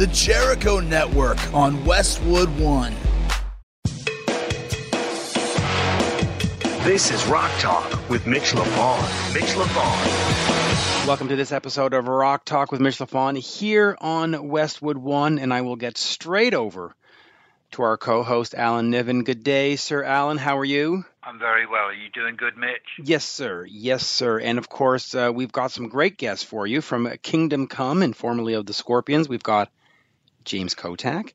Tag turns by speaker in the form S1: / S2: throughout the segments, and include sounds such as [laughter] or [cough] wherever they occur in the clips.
S1: the Jericho Network on Westwood One.
S2: This is Rock Talk with Mitch LaFon. Mitch LaFon.
S3: Welcome to this episode of Rock Talk with Mitch LaFon here on Westwood One, and I will get straight over to our co-host Alan Niven. Good day, Sir Alan. How are you?
S4: I'm very well. Are you doing good, Mitch?
S3: Yes, sir. Yes, sir. And of course, uh, we've got some great guests for you from Kingdom Come and formerly of the Scorpions. We've got James Kotak.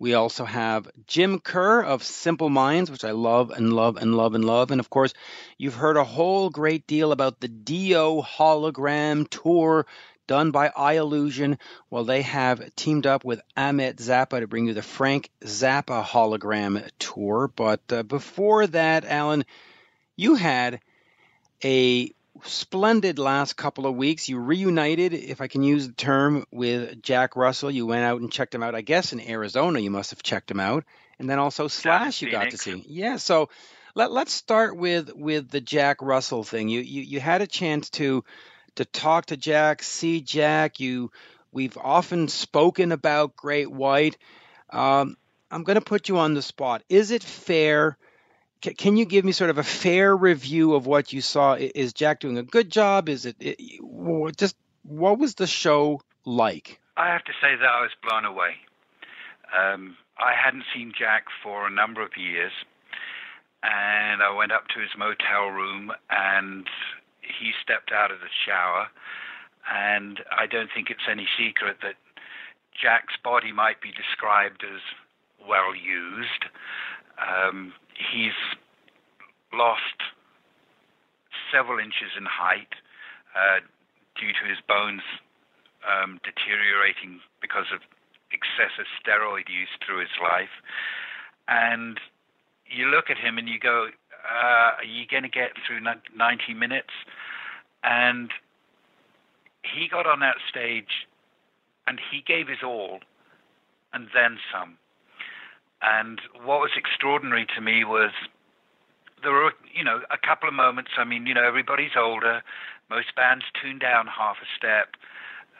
S3: We also have Jim Kerr of Simple Minds, which I love and love and love and love. And of course, you've heard a whole great deal about the Dio hologram tour done by Eyellusion. Well, they have teamed up with Ahmet Zappa to bring you the Frank Zappa hologram tour. But uh, before that, Alan, you had a splendid last couple of weeks. You reunited, if I can use the term, with Jack Russell. You went out and checked him out. I guess in Arizona, you must have checked him out, and then also Slash, you got to see. Yeah, so let let's start with with the Jack Russell thing. You you you had a chance to to talk to Jack, see Jack. You we've often spoken about Great White. Um, I'm going to put you on the spot. Is it fair? Can you give me sort of a fair review of what you saw? Is Jack doing a good job? Is it, it just what was the show like?
S4: I have to say that I was blown away. Um, I hadn't seen Jack for a number of years, and I went up to his motel room, and he stepped out of the shower. And I don't think it's any secret that Jack's body might be described as well used. Um, he's lost several inches in height uh, due to his bones um, deteriorating because of excessive steroid use through his life. And you look at him and you go, uh, Are you going to get through 90 minutes? And he got on that stage and he gave his all and then some. And what was extraordinary to me was there were, you know, a couple of moments. I mean, you know, everybody's older. Most bands tune down half a step.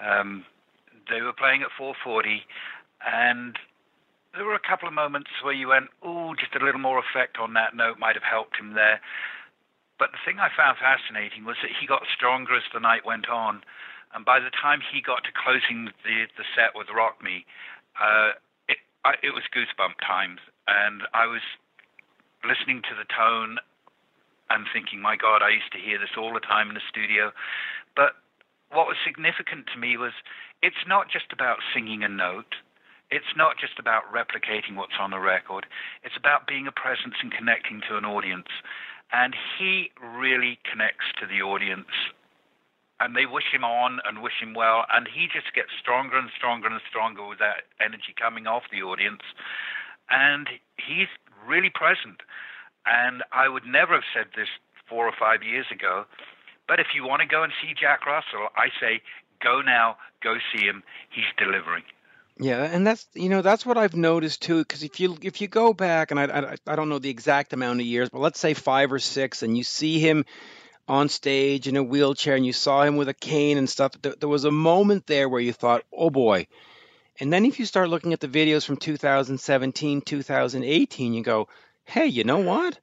S4: Um, they were playing at 440, and there were a couple of moments where you went, "Oh, just a little more effect on that note might have helped him there." But the thing I found fascinating was that he got stronger as the night went on, and by the time he got to closing the the set with "Rock Me," uh, I, it was goosebump times, and I was listening to the tone and thinking, my God, I used to hear this all the time in the studio. But what was significant to me was it's not just about singing a note. It's not just about replicating what's on a record. It's about being a presence and connecting to an audience. And he really connects to the audience and they wish him on and wish him well, and he just gets stronger and stronger and stronger with that energy coming off the audience, and he's really present. And I would never have said this four or five years ago, but if you want to go and see Jack Russell, I say go now, go see him. He's delivering.
S3: Yeah, and that's you know that's what I've noticed too. Because if you if you go back, and I, I I don't know the exact amount of years, but let's say five or six, and you see him on stage in a wheelchair and you saw him with a cane and stuff, there, there was a moment there where you thought, oh boy. And then if you start looking at the videos from 2017, 2018, you go, hey, you know what?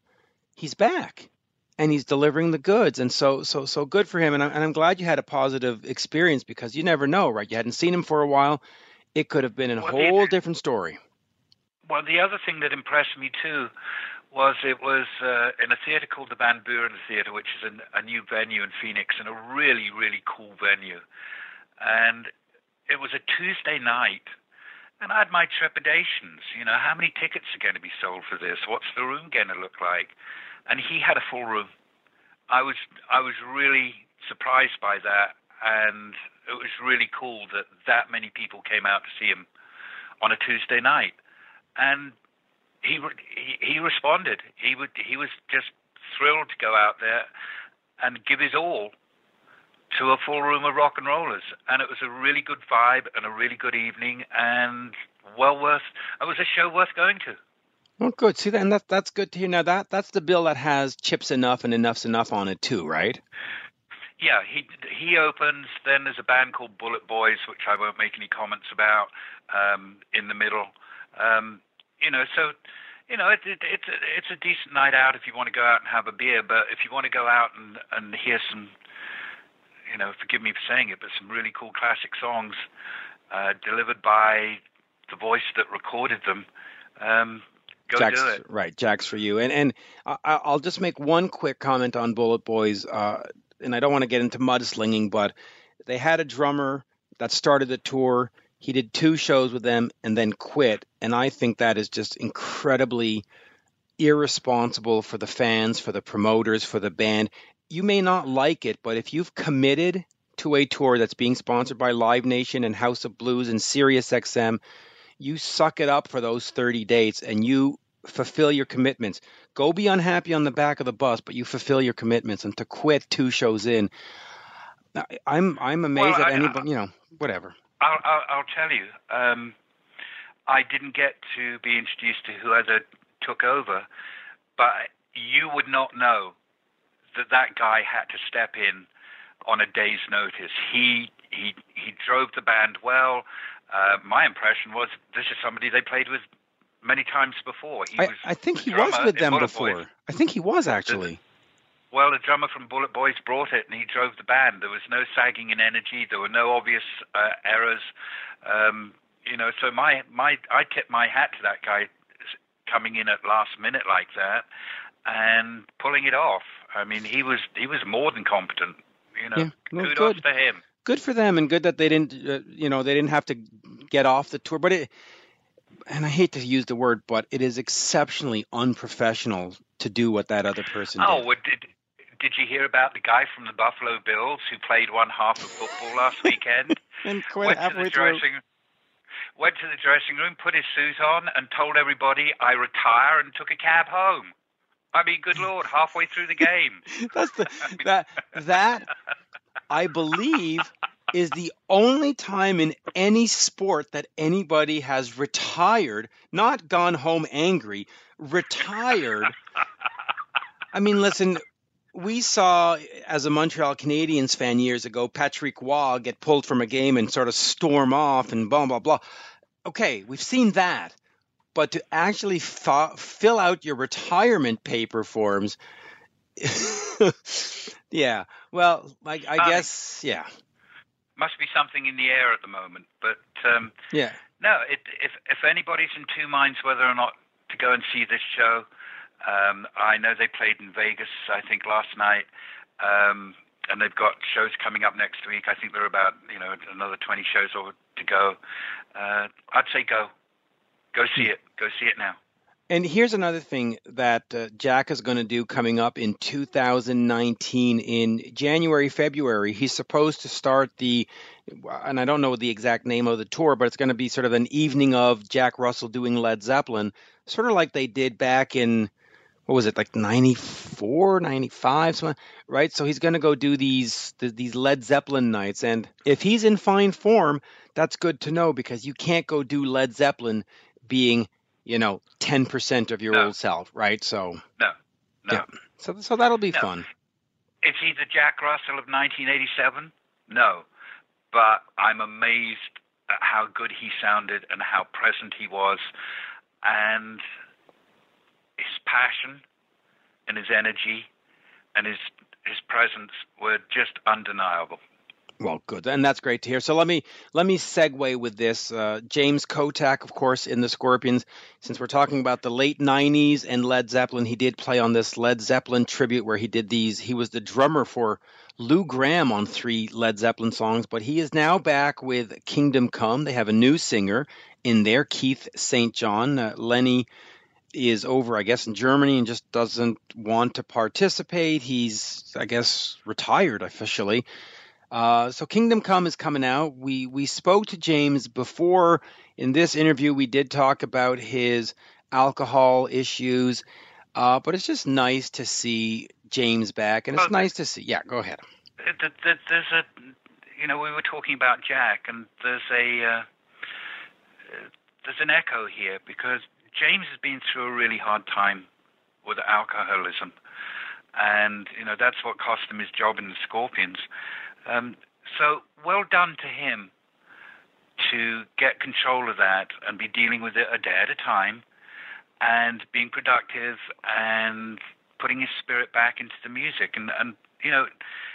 S3: He's back and he's delivering the goods. And so, so, so good for him. And, I, and I'm glad you had a positive experience because you never know, right? You hadn't seen him for a while. It could have been a well, whole the, different story.
S4: Well, the other thing that impressed me too was it was uh, in a theatre called the Van Buren Theatre, which is an, a new venue in Phoenix and a really, really cool venue. And it was a Tuesday night, and I had my trepidations. You know, how many tickets are going to be sold for this? What's the room going to look like? And he had a full room. I was I was really surprised by that, and it was really cool that that many people came out to see him on a Tuesday night. And he he, responded. He would he was just thrilled to go out there and give his all to a full room of rock and rollers, and it was a really good vibe and a really good evening, and well worth. It was a show worth going to.
S3: Well, good. See, and that that's good to hear. Now that that's the bill that has chips enough and Enuff Z'Nuff on it too, right?
S4: Yeah, he he opens. Then there's a band called Bullet Boys, which I won't make any comments about. Um, in the middle, um, you know, so you know, it, it, it's a, it's a decent night out if you want to go out and have a beer. But if you want to go out and and hear some, you know, forgive me for saying it, but some really cool classic songs uh, delivered by the voice that recorded them. Um, go
S3: Jack's,
S4: do it.
S3: Right, Jack's for you. And and I, I'll just make one quick comment on Bullet Boys. Uh, and I don't want to get into mudslinging, but they had a drummer that started the tour. He did two shows with them and then quit. And I think that is just incredibly irresponsible for the fans, for the promoters, for the band. You may not like it, but if you've committed to a tour that's being sponsored by Live Nation and House of Blues and Sirius XM, you suck it up for those 30 dates and you fulfill your commitments. Go be unhappy on the back of the bus, but you fulfill your commitments. And to quit two shows in, I'm I'm amazed
S4: well,
S3: at anybody. You know, whatever.
S4: I'll I'll, I'll tell you. Um, I didn't get to be introduced to whoever took over, but you would not know that that guy had to step in on a day's notice. He he he drove the band well. Uh, my impression was this is somebody they played with many times before. He
S3: I,
S4: was
S3: I think he was with them before. I think he was actually.
S4: Well, the drummer from Bullet Boys brought it, and he drove the band. There was no sagging in energy. There were no obvious uh, errors. Um, you know, so my my I tip my hat to that guy coming in at last minute like that and pulling it off. I mean, he was he was more than competent. You know,
S3: Yeah, well,
S4: kudos
S3: good.
S4: to him.
S3: Good for them, and good that they didn't. Uh, you know, they didn't have to get off the tour. But it, and I hate to use the word, but it is exceptionally unprofessional to do what that other person
S4: Oh,
S3: did.
S4: Did you hear about the guy from the Buffalo Bills who played one half of football last [laughs] weekend?
S3: And quit
S4: went to
S3: halfway
S4: the
S3: through.
S4: dressing went to the dressing room, put his suit on, and told everybody I retire and took a cab home. I mean, good lord, halfway through the game. [laughs]
S3: That's the [laughs] that that I believe is the only time in any sport that anybody has retired, not gone home angry, retired. I mean, listen, we saw as a Montreal Canadiens fan years ago, Patrick Roy get pulled from a game and sort of storm off and blah blah blah. Okay, we've seen that, but to actually fa- fill out your retirement paper forms, [laughs] yeah. Well, I, I
S4: Um,
S3: guess, yeah,
S4: Must be something in the air at the moment. But um,
S3: yeah.
S4: no, it, if if anybody's in two minds whether or not to go and see this show, um, I know they played in Vegas. I think last night. Um, and they've got shows coming up next week. I think there are about you know another 20 shows over to go. Uh, I'd say go, go see it. Go see it now.
S3: And here's another thing that uh, Jack is going to do coming up in 2019 in January, February. He's supposed to start the, and I don't know the exact name of the tour, but it's going to be sort of an evening of Jack Russell doing Led Zeppelin, sort of like they did back in, what was it, like 94, 95, something, right? So he's going to go do these these Led Zeppelin nights, and if he's in fine form, that's good to know because you can't go do Led Zeppelin being you know, 10% of your
S4: No.
S3: old self, right? So,
S4: No, no.
S3: Yeah. so, so that'll be
S4: No.
S3: fun.
S4: Is he the Jack Russell of 1987? No, but I'm amazed at how good he sounded and how present he was, and his passion and his energy and his his presence were just undeniable.
S3: Well, good, and that's great to hear. So let me let me segue with this. Uh, James Kotak, of course, in the Scorpions. Since we're talking about the late '90s and Led Zeppelin, he did play on this Led Zeppelin tribute where he did these. He was the drummer for Lou Gramm on three Led Zeppelin songs, but he is now back with Kingdom Come. They have a new singer in there, Keith St. John. Uh, Lenny is over, I guess, in Germany and just doesn't want to participate. He's, I guess, retired officially. Uh, so Kingdom Come is coming out. We we spoke to James before in this interview. We did talk about his alcohol issues, uh, but it's just nice to see James back, and it's
S4: Well,
S3: nice to see. Yeah, go ahead.
S4: Th- th- th- There's a, you know, we were talking about Jack, and there's a, uh, there's an echo here because James has been through a really hard time with alcoholism, and you know that's what cost him his job in the Scorpions. Um, so well done to him to get control of that and be dealing with it a day at a time, and being productive and putting his spirit back into the music. And and you know,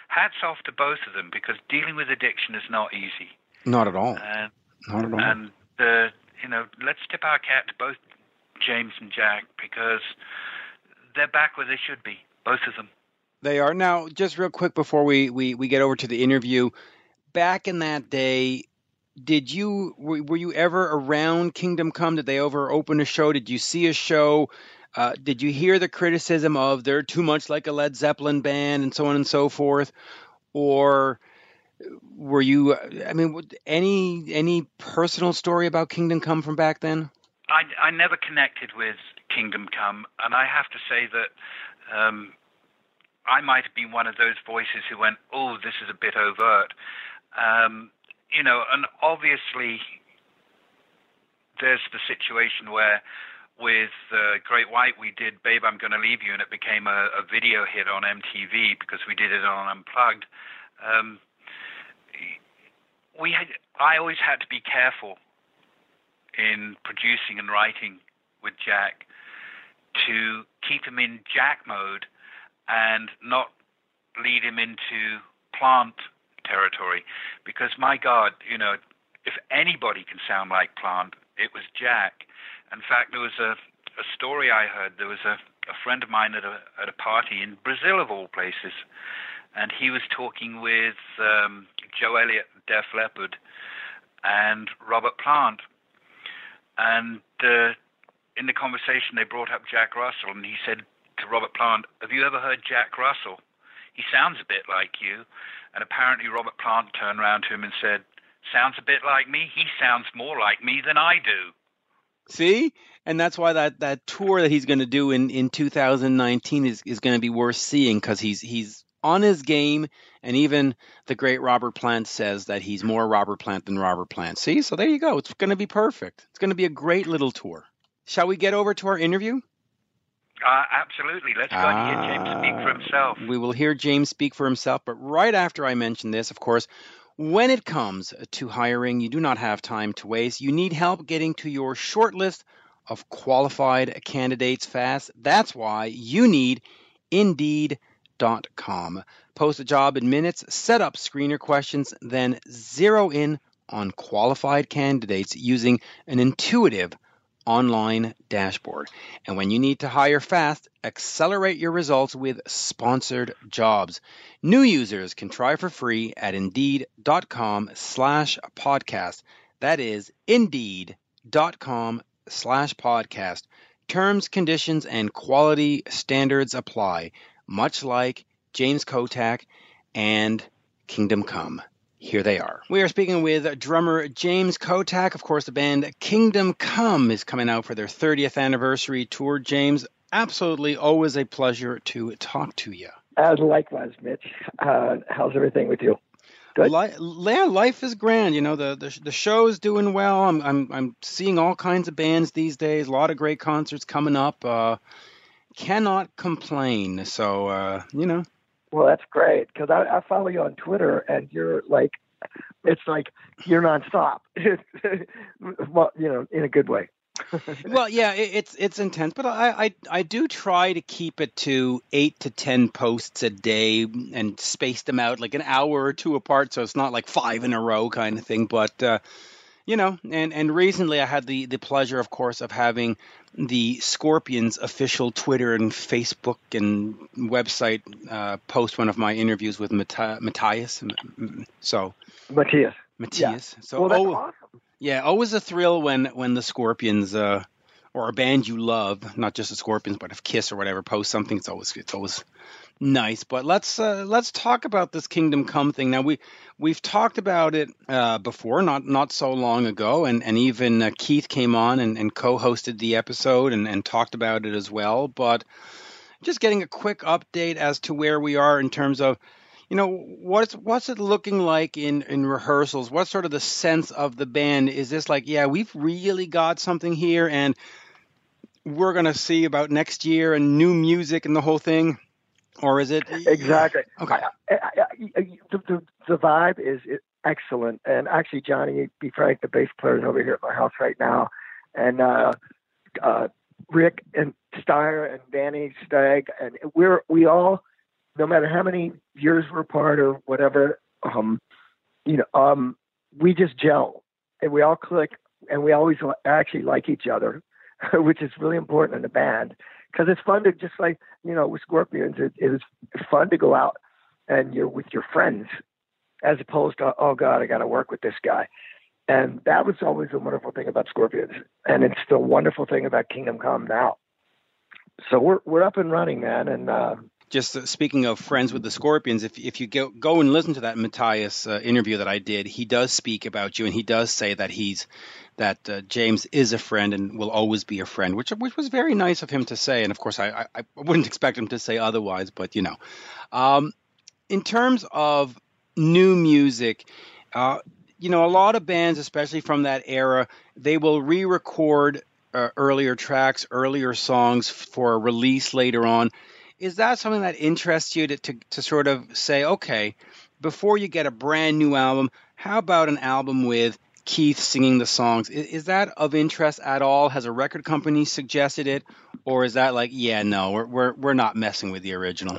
S4: hats off to both of them because dealing with addiction is not easy.
S3: Not at all.
S4: And
S3: Not at all.
S4: and uh, you know, let's tip our cap to both James and Jack because they're back where they should be, both of them.
S3: They are now. Just real quick before we, we, we get over to the interview, back in that day, did you were, you ever around Kingdom Come? Did they ever open a show? Did you see a show? Uh, did you hear the criticism of they're too much like a Led Zeppelin band and so on and so forth, or were you? I mean, any any personal story about Kingdom Come from back then?
S4: I, I never connected with Kingdom Come, and I have to say that um, I might have been one of those voices who went, "Oh, this is a bit overt," um, you know. And obviously, there's the situation where, with uh, Great White, we did "Babe, I'm Gonna Leave You," and it became a, a video hit on MTV because we did it on Unplugged. Um, we had, I always had to be careful in producing and writing with Jack to keep him in Jack mode and not lead him into plant territory. Because my God, you know, if anybody can sound like plant, it was Jack. In fact, there was a, a story I heard. There was a, a friend of mine at a, at a party in Brazil, of all places, and he was talking with um, Joe Elliott, Def Leppard, and Robert Plant. And uh, in the conversation, they brought up Jack Russell, and he said to Robert Plant, "Have you ever heard Jack Russell? He sounds a bit like you." And apparently, Robert Plant turned around to him and said, "Sounds a bit like me. He sounds more like me than I do."
S3: See, and that's why that, that tour that he's going to do in, in 2019 is, is going to be worth seeing because he's he's on his game, and even the great Robert Plant says that he's more Robert Plant than Robert Plant. See, so there you go. It's going to be perfect. It's going to be a great little tour. Shall we get over to our interview?
S4: Uh, absolutely. Let's go and hear James speak for himself.
S3: We will hear James speak for himself, but right after I mention this, of course, when it comes to hiring, you do not have time to waste. You need help getting to your short list of qualified candidates fast. That's why you need Indeed.com. Post a job in minutes, set up screener questions, then zero in on qualified candidates using an intuitive online dashboard. And when you need to hire fast, accelerate your results with sponsored jobs. New users can try for free at indeed.com slash podcast. That is indeed.com slash podcast. Terms, conditions, and quality standards apply, much like James Kotak and Kingdom Come. Here they are. We are speaking with drummer James Kotak. Of course, the band Kingdom Come is coming out for their 30th anniversary tour. James, absolutely always a pleasure to talk to you.
S5: As likewise, Mitch. Uh, how's everything with you? Good.
S3: Li- yeah, life is grand. You know, the, the the show's doing well. I'm I'm I'm seeing all kinds of bands these days. A lot of great concerts coming up. Uh, cannot complain. So uh, you know,
S5: Well, that's great because I, I follow you on Twitter, and you're like, it's like you're nonstop. [laughs] well, you know, in a good way. [laughs]
S3: well, yeah, it, it's it's intense, but I, I I do try to keep it to eight to ten posts a day and space them out like an hour or two apart, so it's not like five in a row kind of thing. But uh, you know, and and recently I had the the pleasure, of course, of having the Scorpions official Twitter and Facebook and website uh, post one of my interviews with Matti- Matthias. So
S5: Matthias.
S3: Matthias. So
S5: Well, that's
S3: oh,
S5: awesome.
S3: yeah, always a thrill when when the Scorpions uh, or a band you love, not just the Scorpions, but if Kiss or whatever post something, it's always it's always nice. But let's uh, let's talk about this Kingdom Come thing. Now we we've talked about it uh, before, not not so long ago, and and even uh, Keith came on and, and co-hosted the episode and, and talked about it as well. But just getting a quick update as to where we are in terms of you know what's what's it looking like in in rehearsals what's sort of the sense of the band is this like yeah we've really got something here and we're going to see about next year and new music and the whole thing or is it?
S5: Exactly. [sighs]
S3: Okay?
S5: I, I, I, the, the, the vibe is excellent, and actually, Johnny B. Frank, the bass player, is over here at my house right now, and uh, uh, Rick and Steier and Danny Stagg, and we're we all, no matter how many years we're apart or whatever, um, you know, um, we just gel. And we all click, and we always actually like each other, [laughs] which is really important in the band because it's fun to just like you know with Scorpions, it, it is fun to go out and you're with your friends as opposed to oh god, I got to work with this guy. And that was always a wonderful thing about Scorpions, and it's the wonderful thing about Kingdom Come now. So we're we're up and running, man, and uh,
S3: just speaking of friends with the Scorpions, if if you go go and listen to that Matthias uh, interview that I did, he does speak about you, and he does say that he's that uh, James is a friend and will always be a friend, which which was very nice of him to say. And of course, I I, I wouldn't expect him to say otherwise, but you know, um, in terms of new music. Uh, you know, a lot of bands, especially from that era, they will re-record uh, earlier tracks, earlier songs for a release later on. Is that something that interests you to, to, to sort of say, okay, before you get a brand new album, how about an album with Keith singing the songs? Is, is, that of interest at all? Has a record company suggested it, or is that like, yeah, no, we're we're we're not messing with the original?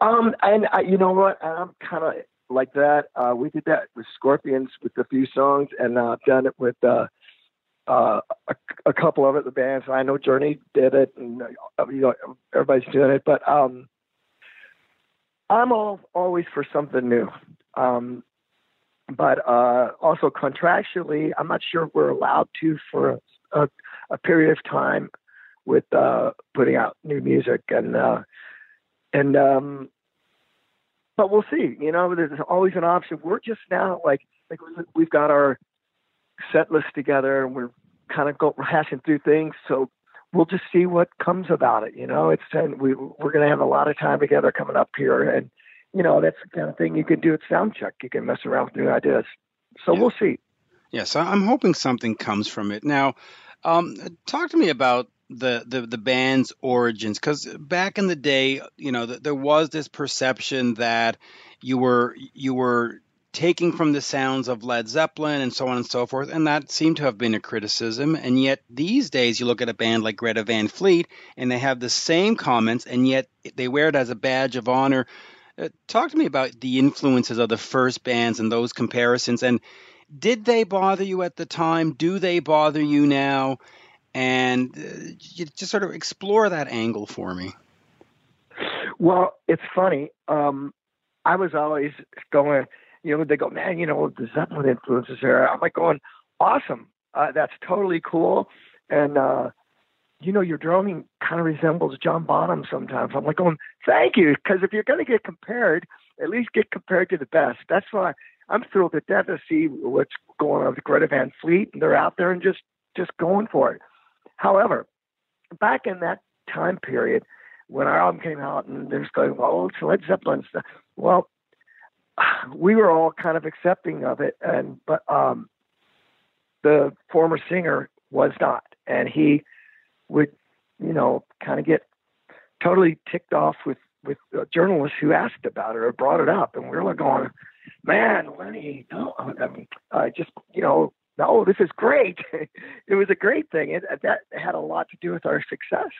S5: Um, and I, you know what? I'm kind of like that. Uh, we did that with Scorpions with a few songs, and uh, I've done it with uh, uh, a, a, couple of it, the bands. I know Journey did it, and uh, you know everybody's doing it. But um, I'm all always for something new. Um, but uh, also contractually, I'm not sure we're allowed to for a, a period of time with uh, putting out new music and uh, and um, but we'll see. You know, there's always an option. We're just now like like we've got our set list together and we're kind of go hashing through things. So we'll just see what comes about it. You know, it's and we we're going to have a lot of time together coming up here, and you know that's the kind of thing you can do at Soundcheck. You can mess around with new ideas. So yeah. we'll see.
S3: Yes, I'm hoping something comes from it. Now, um, talk to me about the the, the band's origins, because back in the day, you know, there was this perception that you were you were taking from the sounds of Led Zeppelin and so on and so forth, and that seemed to have been a criticism. And yet these days, you look at a band like Greta Van Fleet, and they have the same comments, and yet they wear it as a badge of honor. Uh, talk to me about the influences of the first bands and those comparisons, and did they bother you at the time? Do they bother you now? And uh, just sort of explore that angle for me.
S5: Well, it's funny. Um, I was always going you know, they go, man, you know, the Zeppelin influences here. I'm like going, awesome. Uh, that's totally cool. And, uh, you know, your drumming kind of resembles John Bonham sometimes. I'm like going, thank you. Because if you're going to get compared, at least get compared to the best. That's why I'm thrilled to death to see what's going on with Greta Van Fleet. And they're out there and just, just going for it. However, back in that time period, when our album came out and there's going, well, it's Led Zeppelin stuff. Well, we were all kind of accepting of it, and but um, the former singer was not, and he would, you know, kind of get totally ticked off with with journalists who asked about it or brought it up, and we were like going, "Man, Lenny, no, I mean, uh, just you know, no, this is great. [laughs] it was a great thing. It, that had a lot to do with our success.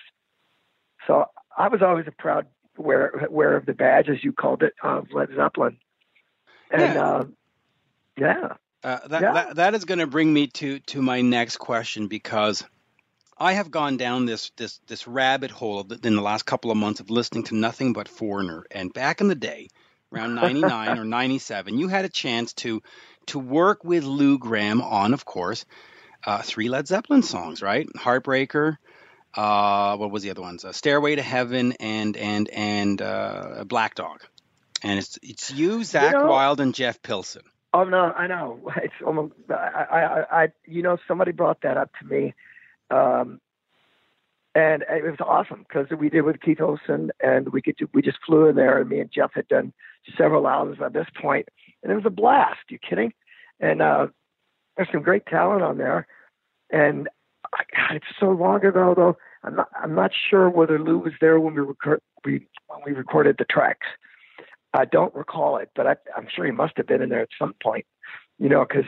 S5: So I was always a proud wearer, wearer of the badge, as you called it, of Led Zeppelin. And yeah. Uh, yeah.
S3: Uh, that, yeah. that that is going to bring me to to my next question because I have gone down this this this rabbit hole in the last couple of months of listening to nothing but Foreigner. And back in the day, around [laughs] '99 or '97, you had a chance to to work with Lou Gramm on, of course, uh, three Led Zeppelin songs, right? Heartbreaker. Uh, what was the other ones? Uh, Stairway to Heaven and and and uh, Black Dog and it's it's you, Zach you know, Wylde, and Jeff Pilson.
S5: Oh no, I know. [laughs] It's almost I, I, I, you know, somebody brought that up to me, um, and it was awesome because we did with Keith Olsen, and we could we just flew in there, and me and Jeff had done several albums at this point, and it was a blast. You kidding? And uh, there's some great talent on there, and God, it's so long ago though. I'm not I'm not sure whether Lou was there when we record we when we recorded the tracks. I don't recall it, but I, I'm sure he must have been in there at some point. You know, because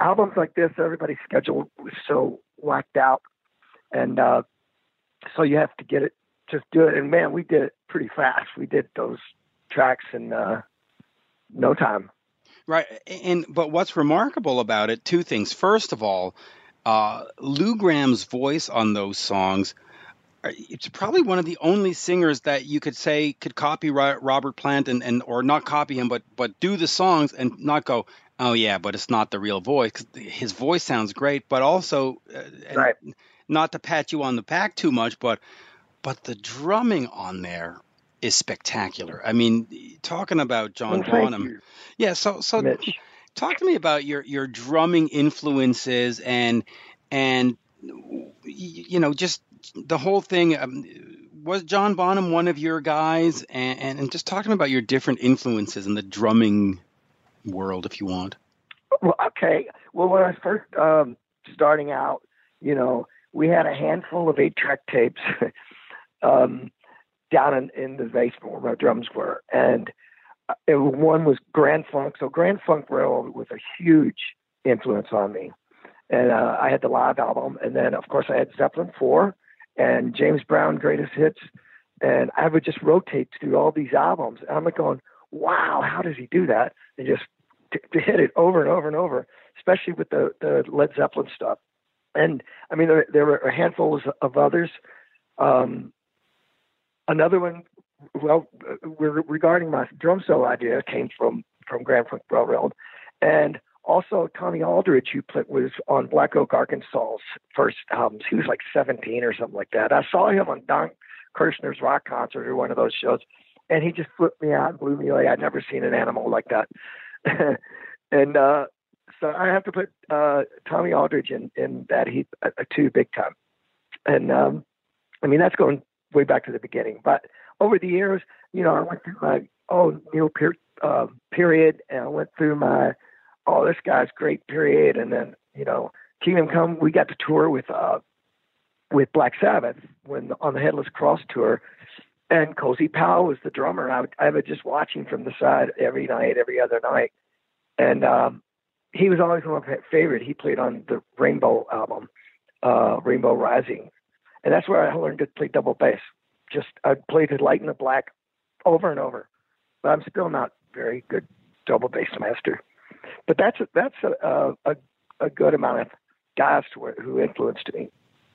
S5: albums like this, everybody's schedule was so whacked out, and uh, so you have to get it, just do it. And man, we did it pretty fast. We did those tracks in uh, no time.
S3: Right, and but what's remarkable about it? Two things. First of all, uh, Lou Gramm's voice on those songs. It's probably one of the only singers that you could say could copy Robert Plant and, and or not copy him, but but do the songs and not go, oh yeah, but it's not the real voice. 'Cause his voice sounds great, but also, uh,
S5: Right.
S3: not to pat you on the back too much, but but the drumming on there is spectacular. I mean, talking about John
S5: Well,
S3: Bonham. Yeah, so so
S5: Mitch.
S3: talk to me about your your drumming influences and and you know just the whole thing. Um, was John Bonham one of your guys? And, and and just talk to me about your different influences in the drumming world, if you want.
S5: Well, okay. Well, when I was first um, starting out, you know, we had a handful of eight-track tapes [laughs] um, down in, in the basement where my drums were, and uh, it, one was Grand Funk. So Grand Funk Railroad was a huge influence on me, and uh, I had the live album, and then of course I had Zeppelin Four and James Brown Greatest Hits, and I would just rotate through all these albums, and I'm like going, "Wow, how does he do that?" And just to, to hit it over and over and over, especially with the, the Led Zeppelin stuff. And I mean, there, there were a handful of- others. Um, another one, well, re- regarding my drum solo idea, came from from Grand Funk Railroad, and also Tommy Aldridge, who played, was on Black Oak Arkansas's first albums. He was like 17 or something like that. I saw him on Don Kirshner's rock concert or one of those shows, and he just flipped me out and blew me away. I'd never seen an animal like that. [laughs] and uh, so I have to put uh, Tommy Aldridge in, in that heap uh, too, big time. And um, I mean, that's going way back to the beginning. But over the years, you know, I went through my oh Neil per- uh, period, and I went through my oh this guy's great period, and then you know Kingdom Come, we got to tour with uh, with Black Sabbath when on the Headless Cross tour, and Cozy Powell was the drummer. I would, I would just watching from the side every night, every other night, and um, he was always one of my favorite. He played on the Rainbow album, uh, Rainbow Rising, and that's where I learned to play double bass. Just I played it light in the black over and over, but I'm still not very good double bass master. But that's a, that's a, a a good amount of guys who, who influenced me.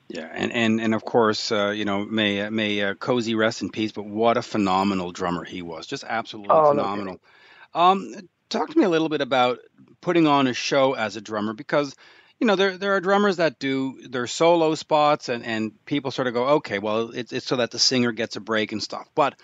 S3: Yeah, and and and of course, uh, you know, may may uh, Cozy rest in peace. But what a phenomenal drummer he was! Just absolutely
S5: Oh, no
S3: phenomenal. um, talk to me a little bit about putting on a show as a drummer, because you know there there are drummers that do their solo spots, and and people sort of go, okay, well, it's it's so that the singer gets a break and stuff. But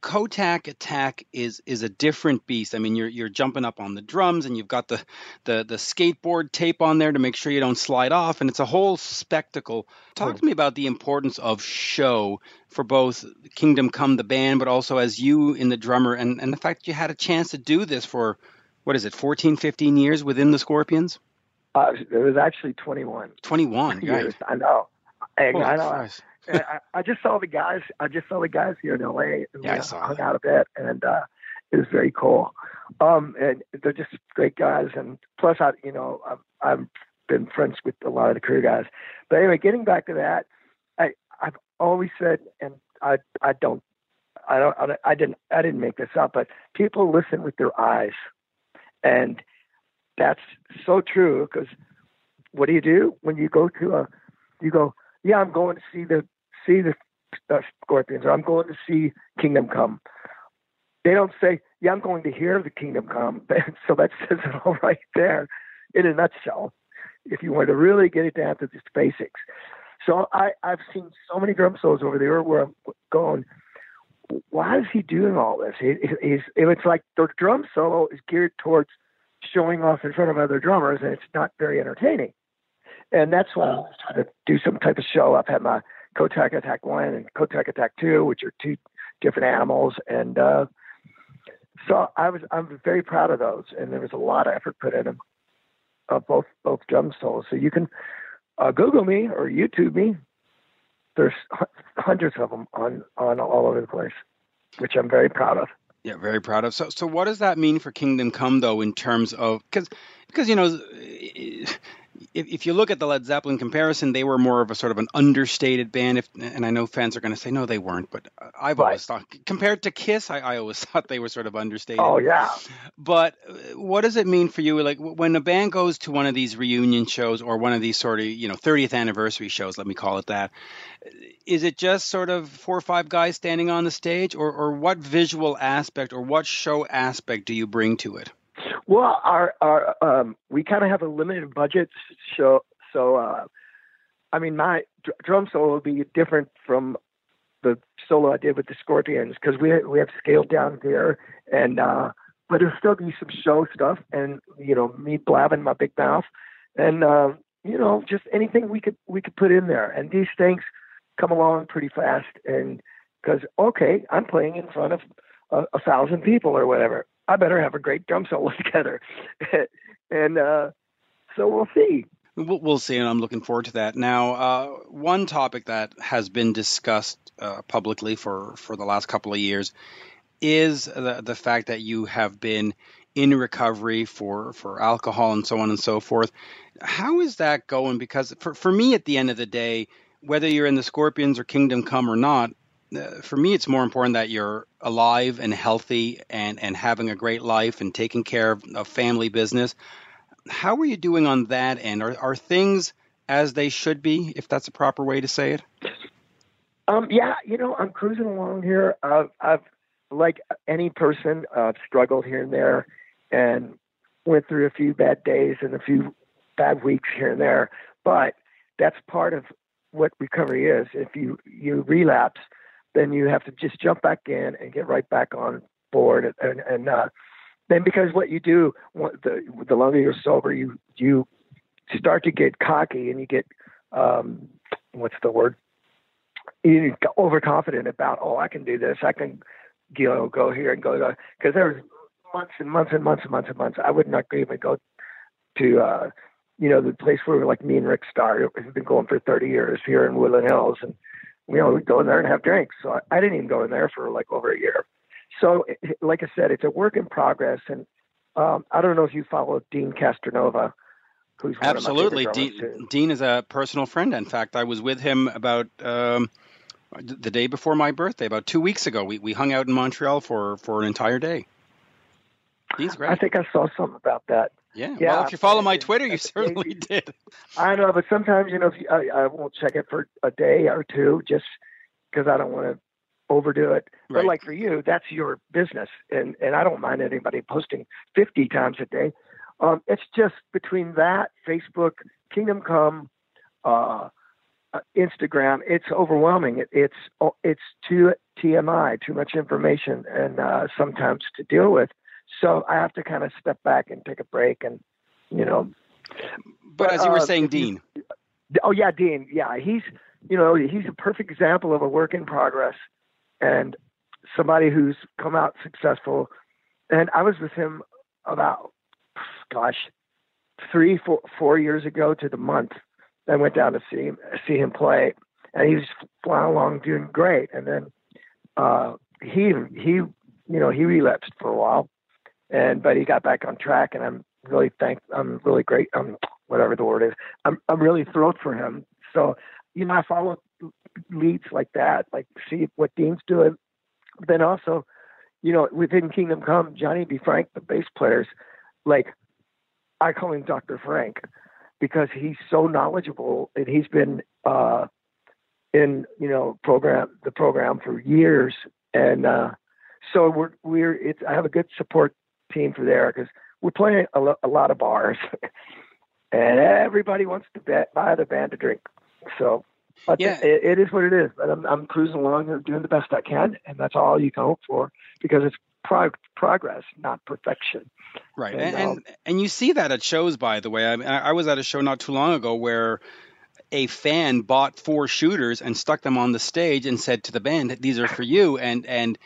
S3: Kotak Attack is is a different beast. I mean, you're you're jumping up on the drums, and you've got the the the skateboard tape on there to make sure you don't slide off, and it's a whole spectacle. Talk to me about the importance of show for both Kingdom Come the band, but also as you in the drummer, and and the fact you had a chance to do this for what is it, 14, 15 years within the Scorpions?
S5: Uh, it was actually 21
S3: 21, [laughs]
S5: years.
S3: right?
S5: I know. I,
S3: Holy
S5: I know.
S3: Christ.
S5: I, I just saw the guys. I just saw the guys here in LA. And
S3: Yeah, I saw
S5: hung
S3: that.
S5: out a bit, and uh, it was very cool. Um, and they're just great guys. And plus, I, you know, I've, I've been friends with a lot of the crew guys. But anyway, getting back to that, I, I've always said, and I, I don't, I don't, I don't- I didn't, I didn't make this up, but people listen with their eyes, and that's so true because what do you do when you go to a you go yeah i'm going to see the see the uh, scorpions. Or i'm going to see kingdom come. They don't say yeah i'm going to hear the kingdom come. [laughs] So that says it all right there in a nutshell if you want to really get it down to just basics. So i i've seen so many drum solos over there where i'm going why is he doing all this? It's like the drum solo is geared towards showing off in front of other drummers and it's not very entertaining. And that's why I was trying to do some type of show. I've had my Kotak Attack One and Kotak Attack Two, which are two different animals, and uh, so I was I'm very proud of those. And there was a lot of effort put in them, uh, both both drum solos. So you can uh, Google me or YouTube me. There's [laughs] hundreds of them on on all over the place, which I'm very proud of.
S3: Yeah, very proud of. So, so what does that mean for Kingdom Come, though, in terms of because because you know if, if you look at the Led Zeppelin comparison, they were more of a sort of an understated band. If, and I know fans are going to say no, they weren't, but I've right. always thought compared to Kiss, I, I, always [laughs] thought they were sort of understated.
S5: Oh yeah.
S3: But uh, what does it mean for you? Like when a band goes to one of these reunion shows or one of these sort of you know 30th anniversary shows, let me call it that. Is it just sort of four or five guys standing on the stage, or, or what visual aspect or what show aspect do you bring to it?
S5: Well, our our um, we kind of have a limited budget, so so uh, I mean, my dr- drum solo will be different from the solo I did with the Scorpions because we we have scaled down there, and uh, but there'll still be some show stuff, and you know, me blabbing my big mouth, and uh, you know, just anything we could we could put in there, and these things come along pretty fast, and because okay, I'm playing in front of a, a thousand people or whatever. I better have a great drum solo [laughs] together. and uh, so we'll see.
S3: We'll see, and I'm looking forward to that. Now, uh, one topic that has been discussed uh, publicly for, for the last couple of years is the, the fact that you have been in recovery for, for alcohol and so on and so forth. How is that going? Because for, for me, at the end of the day, whether you're in the Scorpions or Kingdom Come or not, for me, it's more important that you're alive and healthy and, and having a great life and taking care of, of family business. How are you doing on that end? Are, are things as they should be, if that's a proper way to say it?
S5: Um, yeah, you know, I'm cruising along here. I've, I've like any person, uh, struggled here and there, and went through a few bad days and a few bad weeks here and there. But that's part of what recovery is. If you you relapse, then you have to just jump back in and get right back on board. And, and uh, then because what you do, the, the longer you're sober, you you start to get cocky and you get um, what's the word? You get overconfident about oh I can do this I can you know go here and go there because there was months and months and months and months and months I would not even go to uh, you know the place where like me and Rick started. We've been going for 30 years here in Woodland Hills and you know, we'd go in there and have drinks. So I, I didn't even go in there for like over a year. So, like I said, it's a work in progress. And um, I don't know if you follow Dean Castronova, who's
S3: absolutely Dean, Dean is a personal friend. In fact, I was with him about um, the day before my birthday, about two weeks ago. We we hung out in Montreal for for an entire day. Dean's great.
S5: I think I saw something about that.
S3: Yeah. yeah. Well, if you follow my Twitter, you certainly did.
S5: I know, but sometimes you know, you, I, I won't check it for a day or two just because I don't want to overdo it. Right. But like for you, that's your business, and and I don't mind anybody posting fifty times a day. Um, it's just between that, Facebook, Kingdom Come, uh, uh, Instagram. It's overwhelming. It, it's oh, it's too TMI, too much information, and uh, sometimes to deal with. So I have to kind of step back and take a break and, you know.
S3: But, but as you were uh, saying, Dean.
S5: Oh, yeah, Dean. Yeah, he's, you know, he's a perfect example of a work in progress and somebody who's come out successful. And I was with him about, gosh, three, four, four years ago to the month. I went down to see him, see him play, and he was flying along doing great. And then uh, he he you know he relapsed for a while, and but he got back on track, and I'm really thank I'm really great um whatever the word is I'm I'm really thrilled for him. So you know I follow leads like that, like see what Dean's doing, then also you know within Kingdom Come, Johnny B. Frank, the bass players, like I call him Doctor Frank because he's so knowledgeable and he's been uh in you know program the program for years and uh so we're we're it's I have a good support team for there because we're playing a, lo- a, lot of bars, [laughs] and everybody wants to bet, buy the band a drink. So, but yeah. it, it is what it is. But I'm, I'm cruising along and doing the best I can, and that's all you can hope for because it's prog- progress, not perfection.
S3: Right, and and, um, and, you see that at shows. By the way, I, mean, I was at a show not too long ago where a fan bought four shooters and stuck them on the stage and said to the band, "These are for you." And and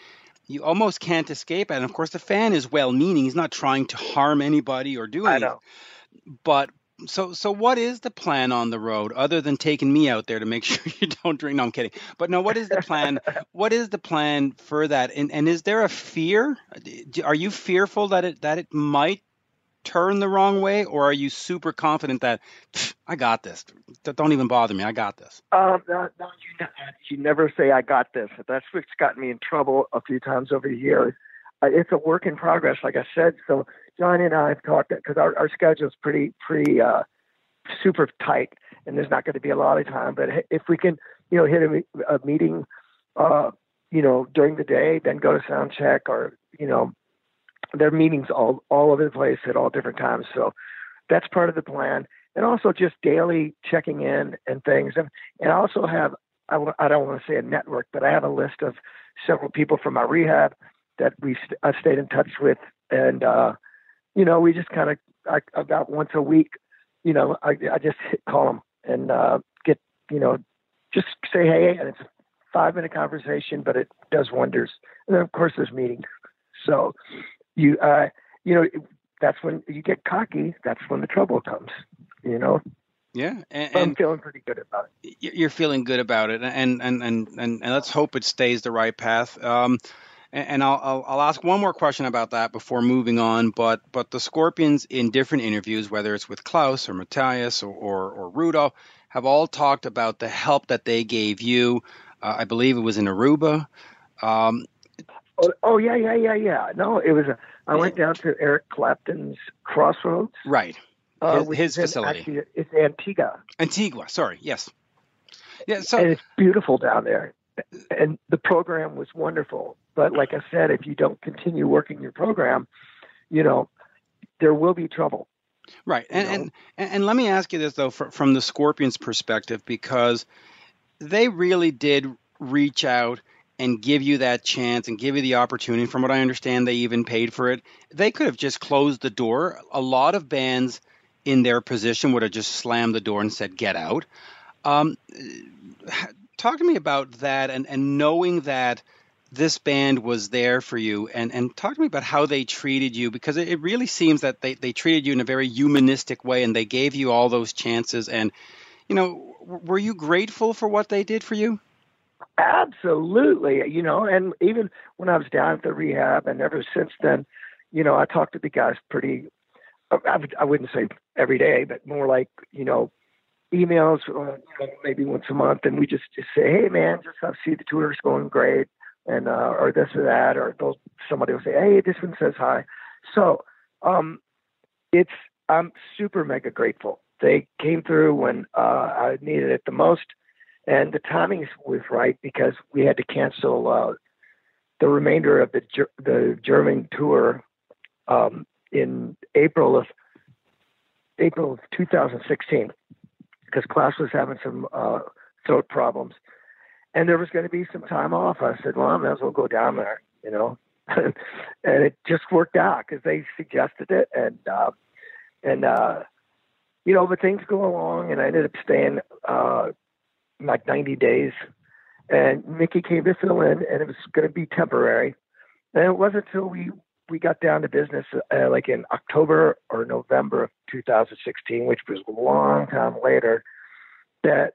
S3: you almost can't escape it. And of course, the fan is well-meaning; he's not trying to harm anybody or do anything.
S5: I know.
S3: But So, so what is the plan on the road other than taking me out there to make [laughs] sure you don't drink? No, I'm kidding. But no, what is the plan? [laughs] what is the plan for that? And and is there a fear? Are you fearful that it that it might turn the wrong way, or are you super confident that I got this? Don't even bother me. I got this.
S5: Um, no, no, you, you never say I got this. That's what's gotten me in trouble a few times over the years. Uh, it's a work in progress, like I said. So Johnny and I have talked because our, our schedule is pretty pretty uh, super tight, and there's not going to be a lot of time. But if we can, you know, hit a, a meeting, uh, you know, during the day, then go to sound check, or you know, there are meetings all all over the place at all different times. So that's part of the plan, and also just daily checking in and things, and and I also have I w- I don't want to say a network, but I have a list of several people from my rehab that we st- I've stayed in touch with, and uh, you know, we just kind of about once a week, you know, I, I just call them and uh, get, you know, just say hey, and it's a five minute conversation, but it does wonders. And then of course there's meetings. So you, uh, you know, that's when you get cocky. That's when the trouble comes. You know.
S3: Yeah, and,
S5: I'm feeling pretty good about it.
S3: You're feeling good about it, and and and and, and let's hope it stays the right path. Um, and I'll, I'll, I'll ask one more question about that before moving on. But but the Scorpions in different interviews, whether it's with Klaus or Matthias or or, or Rudo, have all talked about the help that they gave you. Uh, I believe it was in Aruba. Um,
S5: oh, oh yeah yeah yeah yeah. No, it was. A, I went down to Eric Clapton's Crossroads.
S3: Right.
S5: Uh,
S3: his, his facility.
S5: Actually, it's Antigua.
S3: Antigua. Sorry. Yes. Yeah. So
S5: and it's beautiful down there, and the program was wonderful. But like I said, if you don't continue working your program, you know, there will be trouble.
S3: Right. And, and, and let me ask you this though, from the Scorpions' perspective, because they really did reach out and give you that chance and give you the opportunity. From what I understand, they even paid for it. They could have just closed the door. A lot of bands in their position would have just slammed the door and said, "Get out." Um, talk to me about that and, and knowing that this band was there for you and, and talk to me about how they treated you because it, it really seems that they, they treated you in a very humanistic way and they gave you all those chances and you know were you grateful for what they did for you
S5: absolutely you know and even when i was down at the rehab and ever since then you know i talked to the guys pretty i, I wouldn't say every day but more like you know emails uh, maybe once a month and we just, just say hey man just I see the tour's going great and uh, or this or that, or somebody will say, "Hey, this one says hi." So um, it's I'm super mega grateful. They came through when uh, I needed it the most, and the timing was right because we had to cancel uh, the remainder of the the German tour um, in April of April of 2016 because Klaus was having some uh, throat problems and there was going to be some time off. I said, well, I might as well go down there, you know. [laughs] and it just worked out because they suggested it, and uh, and uh, you know, but things go along, and I ended up staying uh, like 90 days. And Mickey came to fill in, and it was going to be temporary. And it wasn't until we we got down to business, uh, like in October or November of 2016, which was a long time later, that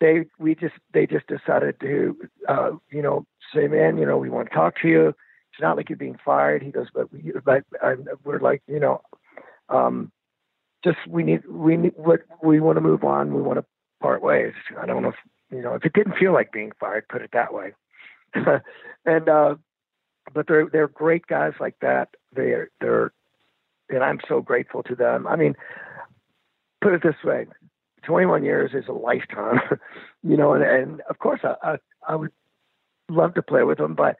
S5: they we just they just decided to uh, you know say, man, you know, we want to talk to you. It's not like you're being fired. He goes, but we, but I, we're like, you know, um, just we need we need what we want to move on. We want to part ways. I don't know if you know if it didn't feel like being fired, put it that way. [laughs] and uh, but they're they're great guys like that. They're they're and I'm so grateful to them. I mean, put it this way: 21 years is a lifetime, [laughs] you know, and, and of course I, I, I would love to play with them, but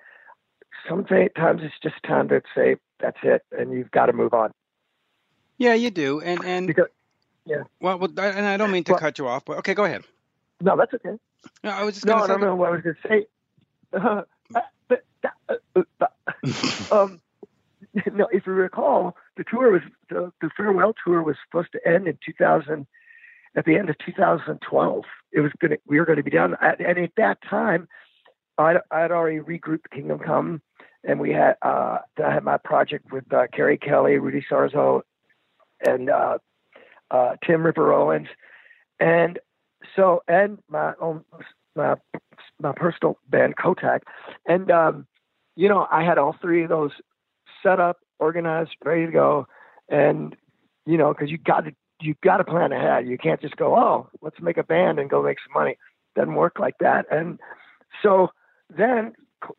S5: sometimes it's just time to say that's it, and you've got to move on.
S3: Yeah, you do, and and
S5: because, yeah.
S3: Well, well, and I don't mean to well, cut you off, but okay, go ahead.
S5: No, that's okay.
S3: No, I was just
S5: no,
S3: no,
S5: no. What I was going to say. [laughs] Uh, uh, uh, um, [laughs] no, if you recall, the tour was the, the farewell tour was supposed to end in 2000 at the end of 2012. It was going to, we were going to be done. And at that time, I'd, I'd already regrouped Kingdom Come, and we had uh, I had my project with uh, Kerry Kelly, Rudy Sarzo, and uh, uh, Tim Ripper Owens, and so and my own my my personal band Kottak, and um, you know I had all three of those set up, organized, ready to go, and you know because you got to you got to plan ahead. You can't just go oh let's make a band and go make some money. Doesn't work like that. And so then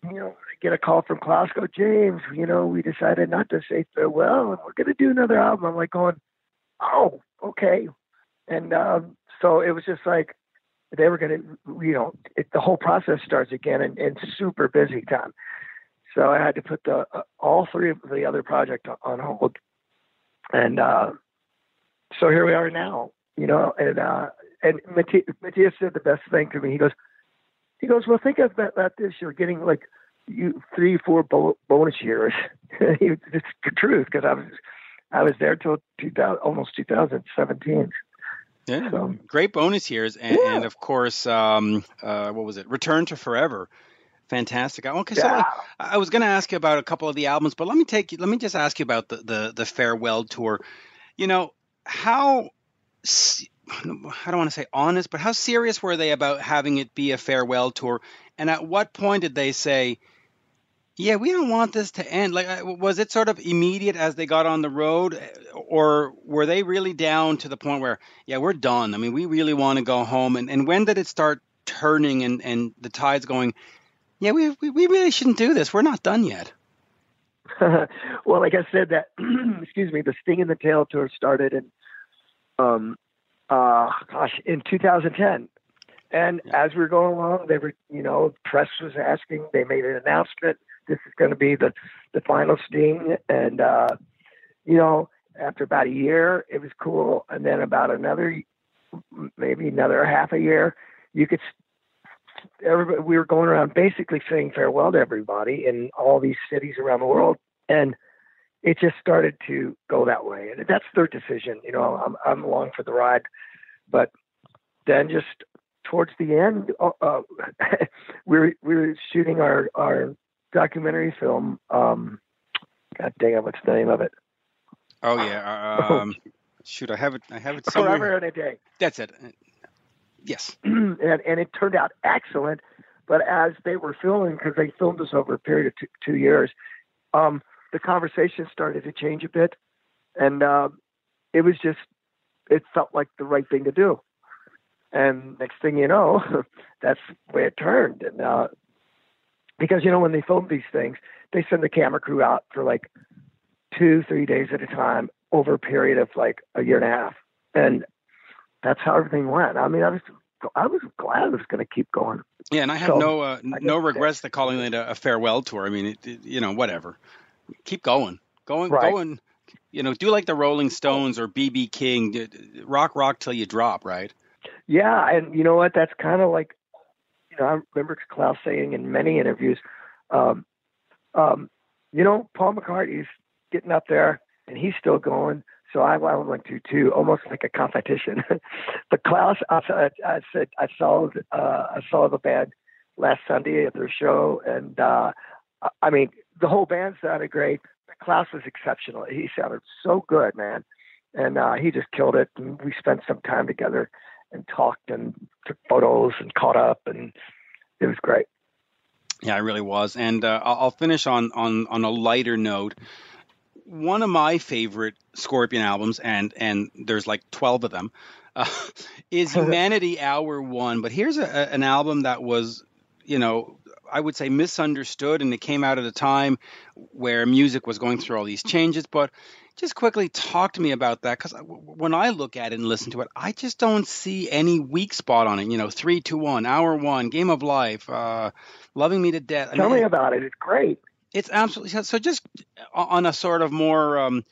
S5: you know I get a call from Klaus. Go James, you know we decided not to say farewell and we're going to do another album. I'm like going oh okay, and um, so it was just like they were going to, you know, it, the whole process starts again in, in super busy time. So I had to put the uh, all three of the other projects on hold, and uh, so here we are now. You know, and uh, and Matthias said the best thing to me. He goes, he goes, well, think about, this. You're getting like you three, four bo- bonus years. [laughs] it's the truth because I was I was there till 2000, almost 2017.
S3: Yeah, so, great bonus years, and, yeah. and of course, um, uh, what was it? Return to Forever. Fantastic. Okay, so yeah. I, I, was going to ask you about a couple of the albums, but let me take you. Let me just ask you about the the, the farewell tour. You know how I don't want to say honest, but how serious were they about having it be a farewell tour? And at what point did they say, yeah, we don't want this to end. Like, was it sort of immediate as they got on the road, or were they really down to the point where, yeah, we're done? I mean, we really want to go home. And, and when did it start turning and, and the tides going, yeah, we, we, we really shouldn't do this. We're not done yet. [laughs]
S5: well, like I said, that, [clears throat] excuse me, the Sting in the Tail tour started in, um, uh, gosh, in 2010. And as we were going along, they were, you know, press was asking, they made an announcement this is going to be the the final sting and uh you know after about a year it was cool. And then about another maybe another half a year you could everybody we were going around basically saying farewell to everybody in all these cities around the world. And it just started to go that way. And that's their decision you know i'm i'm along for the ride. But then just towards the end uh, uh [laughs] we were we were shooting our our documentary film. Um, God dang it, what's the name of it?
S3: Oh yeah. Uh, [laughs] um, shoot, I have it. I have it somewhere.
S5: Forever and a day.
S3: That's it. Yes. [clears throat]
S5: and and it turned out excellent. But as they were filming, because they filmed this over a period of two, two years, um, the conversation started to change a bit, and uh, it was just it felt like the right thing to do. And next thing you know, [laughs] that's where it turned. And uh, because you know when they film these things, they send the camera crew out for like two, three days at a time over a period of like a year and a half, and that's how everything went. I mean, I was I was glad it was going to keep going.
S3: Yeah, and I have so, no uh, no regrets to calling it a, farewell tour. I mean, it, it, you know, whatever, keep going, going,
S5: right.
S3: going. You know, do like the Rolling Stones or BB King, rock, rock till you drop, right?
S5: Yeah, and you know what? That's kind of like you know, I remember Klaus saying in many interviews, um, um, you know, Paul McCartney's getting up there and he's still going. So I, I went to too, almost like a competition. [laughs] but Klaus, I, I said I saw uh, I saw the band last Sunday at their show, and uh, I mean the whole band sounded great. Klaus was exceptional. He sounded so good, man, and uh, he just killed it. And we spent some time together and talked and took photos and caught up, and it was great.
S3: Yeah, it really was. And uh, I'll finish on, on on a lighter note. One of my favorite Scorpion albums, and and there's like twelve of them, uh, is [laughs] Humanity Hour One. But here's a, an album that was, you know, I would say misunderstood, and it came out at a time where music was going through all these changes. But just quickly talk to me about that because when I look at it and listen to it, I just don't see any weak spot on it. You know, three, two, one, hour one, game of life, uh, loving me to death.
S5: I Tell mean, me about it. It's great.
S3: It's absolutely so. Just on a sort of more um,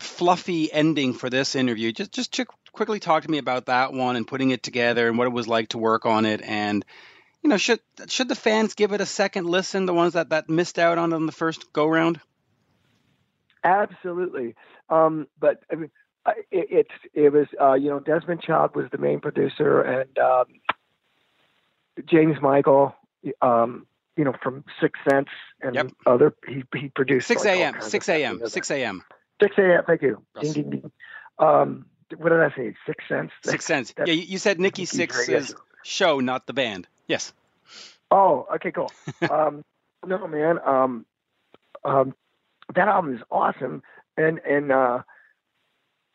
S3: fluffy ending for this interview, just just quickly talk to me about that one and putting it together and what it was like to work on it and you know should should the fans give it a second listen the ones that that missed out on on the first go round
S5: Absolutely. Um, but I mean, it, it's it was uh, you know Desmond Child was the main producer and um, James Michael, um, you know from Sixth Sense and
S3: yep.
S5: other he he produced
S3: six a.m. six a.m. six a.m.
S5: six a.m. Thank you. Ding, ding, ding. Um, what did I say? Sixx Sense.
S3: Sixx Sense. Yeah, you said Nikki
S5: Sixx's
S3: show, not the band. Yes.
S5: Oh, okay, cool. [laughs] um, no, man. Um, um, that album is awesome, and and uh,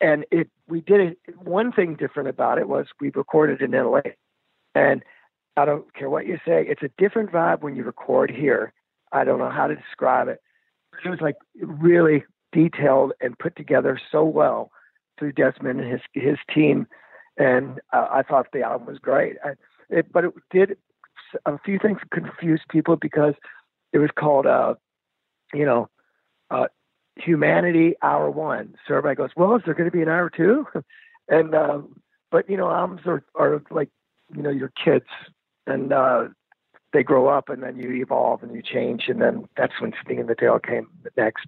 S5: and it we did it. One thing different about it was we recorded in L.A. And I don't care what you say, it's a different vibe when you record here. I don't know how to describe it. It was like really detailed and put together so well through Desmond and his his team, and uh, I thought the album was great. I, it, but it did a few things confused people because it was called, uh, you know, uh, Humanity Hour One. So everybody goes, "Well, is there going to be an hour two? [laughs] and um, but you know, albums are are like you know your kids, and uh, they grow up, and then you evolve and you change, and then that's when Sting in the Tail came next.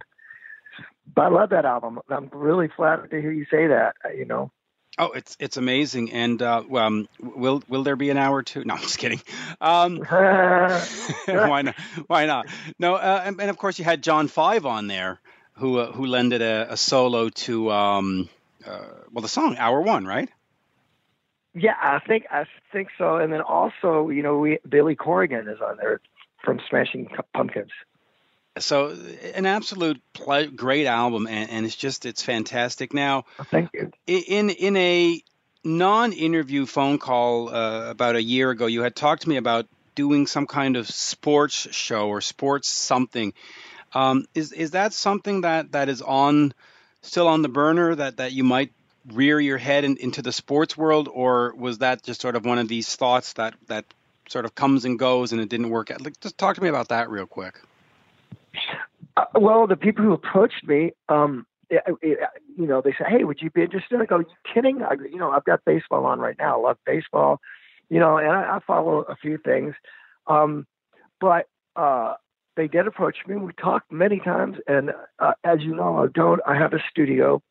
S5: But I love that album. I'm really flattered to hear you say that. uh, You know.
S3: Oh, it's it's amazing. And uh, um, will will there be an hour two? No, I'm just kidding. Um, [laughs] [laughs] why not? Why not? No, uh, and, and of course you had John Five on there, who uh, who lended a, a solo to um, uh, well the song Hour One, right?
S5: Yeah, I think I think so. And then also, you know, we Billy Corgan is on there from Smashing Pumpkins.
S3: So an absolute great album, and, and it's just it's fantastic. Now,
S5: Thank you.
S3: in in a non-interview phone call uh, about a year ago, you had talked to me about doing some kind of sports show or sports something. Um, is is that something that that is on still on the burner that that you might rear your head in, into the sports world, or was that just sort of one of these thoughts that that sort of comes and goes and it didn't work out? Like, just talk to me about that real quick.
S5: Uh, well, the people who approached me, um, it, it, you know, they say, "Hey, would you be interested?" I go, "You kidding? I, you know, I've got baseball on right now. I love baseball, you know, and I, I follow a few things, um, but uh, they did approach me. We talked many times, and uh, as you know, I don't. I have a studio.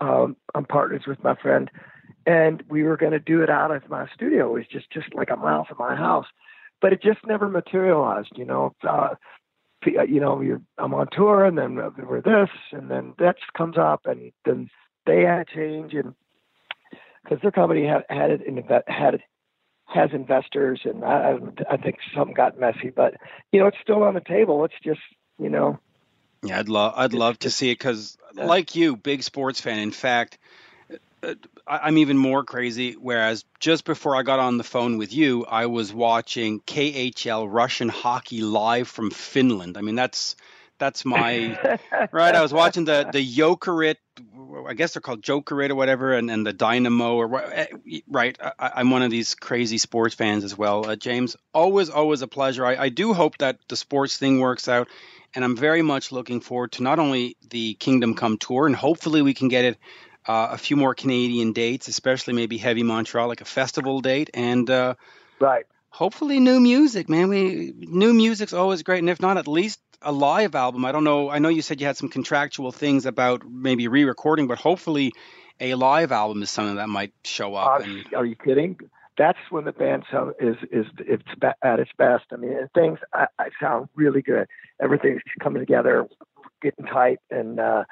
S5: Um, I'm partners with my friend, and we were going to do it out of my studio. It was just just like a mile from my house, but it just never materialized. You know. Uh, you know, you're, I'm on tour, and then we're this, and then that comes up, and then they had to change, and because their company had had it in, had has investors, and I, I think something got messy, but you know, it's still on the table. It's just, you know,
S3: Yeah, I'd love I'd love to see it because, like you, big sports fan. In fact, uh, I'm even more crazy. Whereas just before I got on the phone with you, I was watching KHL Russian hockey live from Finland. I mean, that's that's my [laughs] right. I was watching the the Jokerit, I guess they're called Jokerit or whatever, and, and the Dynamo or eh, Right. I, I'm one of these crazy sports fans as well. Uh, James, always always a pleasure. I, I do hope that the sports thing works out, and I'm very much looking forward to not only the Kingdom Come tour, and hopefully we can get it. Uh, a few more Canadian dates, especially maybe Heavy Montreal, like a festival date, and uh,
S5: right.
S3: hopefully new music, man. We new music's always great, and if not, at least a live album. I don't know. I know you said you had some contractual things about maybe re-recording, but hopefully a live album is something that might show up.
S5: Are,
S3: And
S5: are you kidding? That's when the band sound is is it's at its best. I mean, things I, I sound really good. Everything's coming together, getting tight, and uh,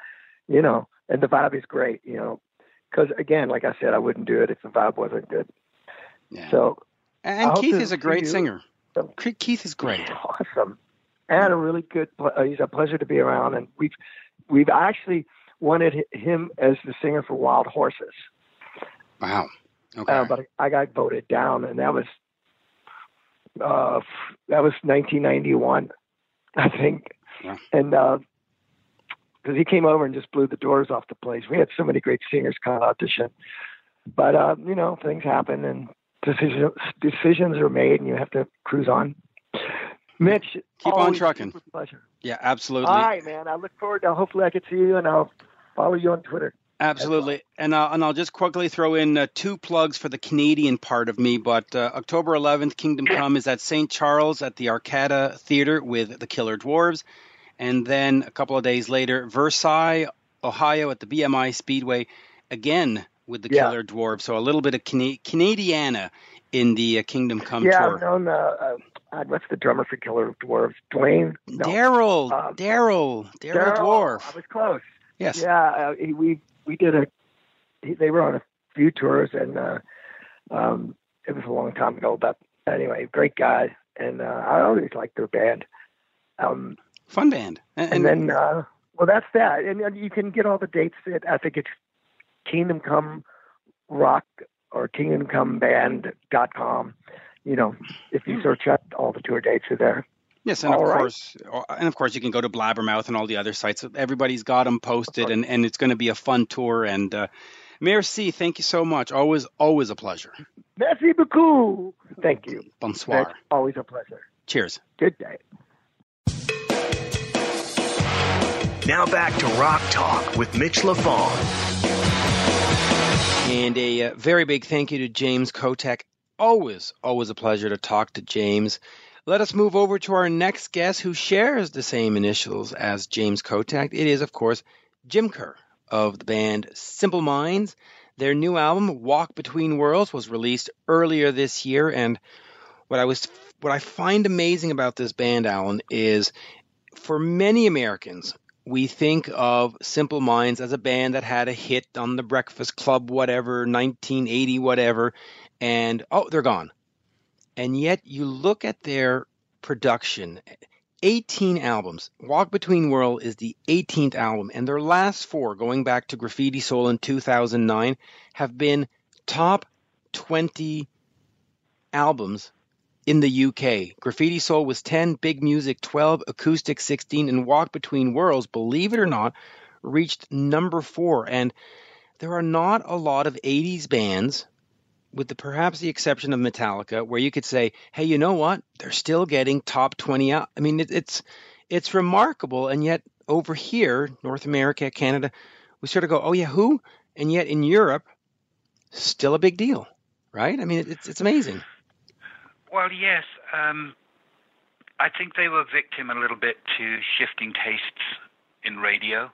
S5: you know, and the vibe is great. You know, because again, like I said, I wouldn't do it if the vibe wasn't good.
S3: yeah.
S5: So
S3: and Keith is a great singer. Keith is great. [laughs]
S5: awesome and a really good uh, he's a pleasure to be around and we've we've actually wanted him as the singer for wild horses
S3: Wow. Okay.
S5: uh, but i got voted down and that was uh that was 1991 i think
S3: Yeah.
S5: and uh because he came over and just blew the doors off the place we had so many great singers come audition but uh you know things happen and decisions decisions are made and you have to cruise on mitch
S3: Keep on trucking.
S5: pleasure
S3: yeah, absolutely.
S5: all right, man. I look forward to. Hopefully, I can see you, and I'll follow you on Twitter.
S3: Absolutely, and uh, and I'll just quickly throw in uh, two plugs for the Canadian part of me. But uh, October 11th, Kingdom [coughs] Come is at St. Charles at the Arcada Theater with the Killer Dwarves, and then a couple of days later, Versailles, Ohio, at the BMI Speedway, again with the
S5: Yeah.
S3: Killer Dwarves. So a little bit of Cana- Canadiana in the uh, Kingdom Come
S5: yeah,
S3: tour.
S5: Yeah, I've known. Uh, uh, what's the drummer for Killer Dwarves? Dwayne. No.
S3: Daryl,
S5: Um,
S3: Daryl, Daryl. Dwarf.
S5: I was close.
S3: Yes.
S5: Yeah, uh, he, we we did a. He, they were on a few tours, and uh, um, it was a long time ago. But anyway, great guy, and uh, I always liked their band. Um,
S3: Fun band.
S5: and, and then, uh, well, that's that. And, and you can get all the dates. At, I think it's Kingdom Come Rock or Kingdom Come Band.com. You know, if you search up, all the tour dates are there.
S3: Yes, and of
S5: All right.
S3: course, and of course, you can go to Blabbermouth and all the other sites. Everybody's got them posted, and, and it's going to be a fun tour. And uh, merci, thank you so much. Always, always a pleasure.
S5: Merci beaucoup. Thank you.
S3: Bonsoir.
S5: It's always a pleasure.
S3: Cheers.
S5: Good day.
S2: Now back to Rock Talk with Mitch Lafon.
S3: And a uh, very big thank you to James Kottak. Always, always a pleasure to talk to James. Let us move over to our next guest who shares the same initials as James Kottak. It is, of course, Jim Kerr of the band Simple Minds. Their new album, Walk Between Worlds, was released earlier this year. And what I was what I find amazing about this band, Alan, is for many Americans, we think of Simple Minds as a band that had a hit on the Breakfast Club, whatever, 1980, whatever, and oh, they're gone. And yet you look at their production 18 albums. Walk Between World is the 18th album, and their last four, going back to Graffiti Soul in 2009, have been top 20 albums in the UK. Graffiti Soul was 10, Big Music 12, Acoustic 16, and Walk Between Worlds, believe it or not, reached number four. And there are not a lot of 80s bands, with the, perhaps the exception of Metallica, where you could say, hey, you know what? They're still getting top 20 out. I mean, it, it's, it's remarkable. And yet over here, North America, Canada, we sort of go, oh, yeah, who? And yet in Europe, still a big deal, right? I mean, it's, it's amazing.
S4: Well, yes. Um, I think they were victim a little bit to shifting tastes in radio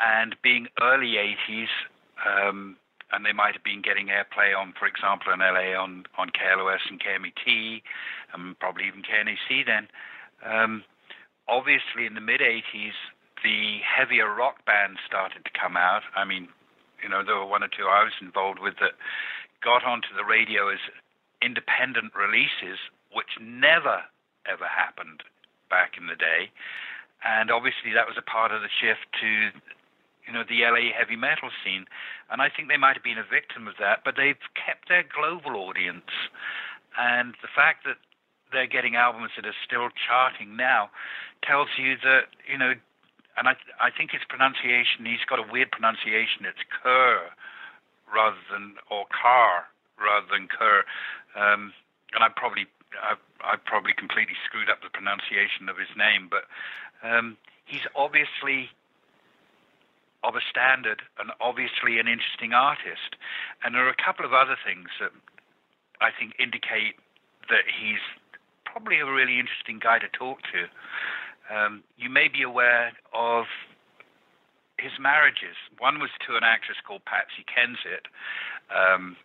S4: and being early 80s. Um, and they might have been getting airplay on, for example, in LA on, on KLOS and KMET, and probably even KNAC then. Um, obviously, in the mid 80s, the heavier rock bands started to come out. I mean, you know, there were one or two I was involved with that got onto the radio as independent releases, which never ever happened back in the day. And obviously, that was a part of the shift to, you know, the LA heavy metal scene. And I think they might have been a victim of that, but they've kept their global audience. And the fact that they're getting albums that are still charting now tells you that, you know, and I, I think his pronunciation, he's got a weird pronunciation. It's Kerr rather than, or Carr rather than Kerr. Um, and I probably, I, I probably completely screwed up the pronunciation of his name, but um, he's obviously of a standard and obviously an interesting artist. And there are a couple of other things that I think indicate that he's probably a really interesting guy to talk to. Um, you may be aware of his marriages. One was to an actress called Patsy Kensit, um,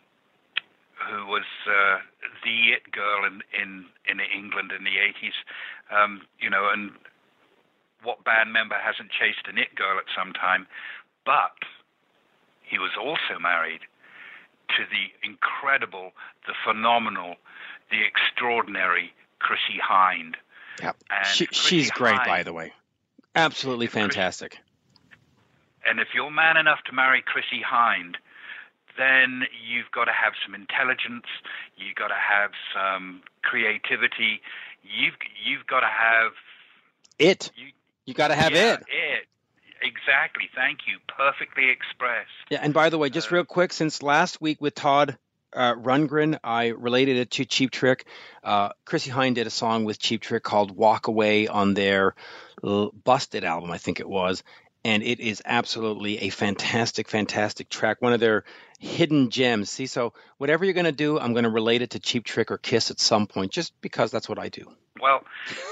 S4: who was uh, the it girl in, in, in England in the 80s. Um, you know, and what band member hasn't chased an it girl at some time? But he was also married to the incredible, the phenomenal, the extraordinary Chrissie Hynde.
S3: Yep.
S4: And
S3: She, she's great,
S4: Hynde-
S3: by the way. Absolutely
S4: Chrissie-
S3: fantastic.
S4: And if you're man enough to marry Chrissie Hynde, then you've got to have some intelligence. You've got to have some creativity. You've you've got to have
S3: It.
S4: you.
S3: You got to have
S4: yeah,
S3: it.
S4: It. Exactly. Thank you. Perfectly expressed.
S3: Yeah, and by the way, just
S4: Uh,
S3: real quick, since last week with Todd uh, Rundgren, I related it to Cheap Trick. Uh, Chrissie Hynde did a song with Cheap Trick called "Walk Away" on their Busted album, I think it was, and it is absolutely a fantastic, fantastic track. One of their hidden gems. See, so whatever you're going to do, I'm going to relate it to Cheap Trick or Kiss at some point, just because that's what I do.
S4: Well,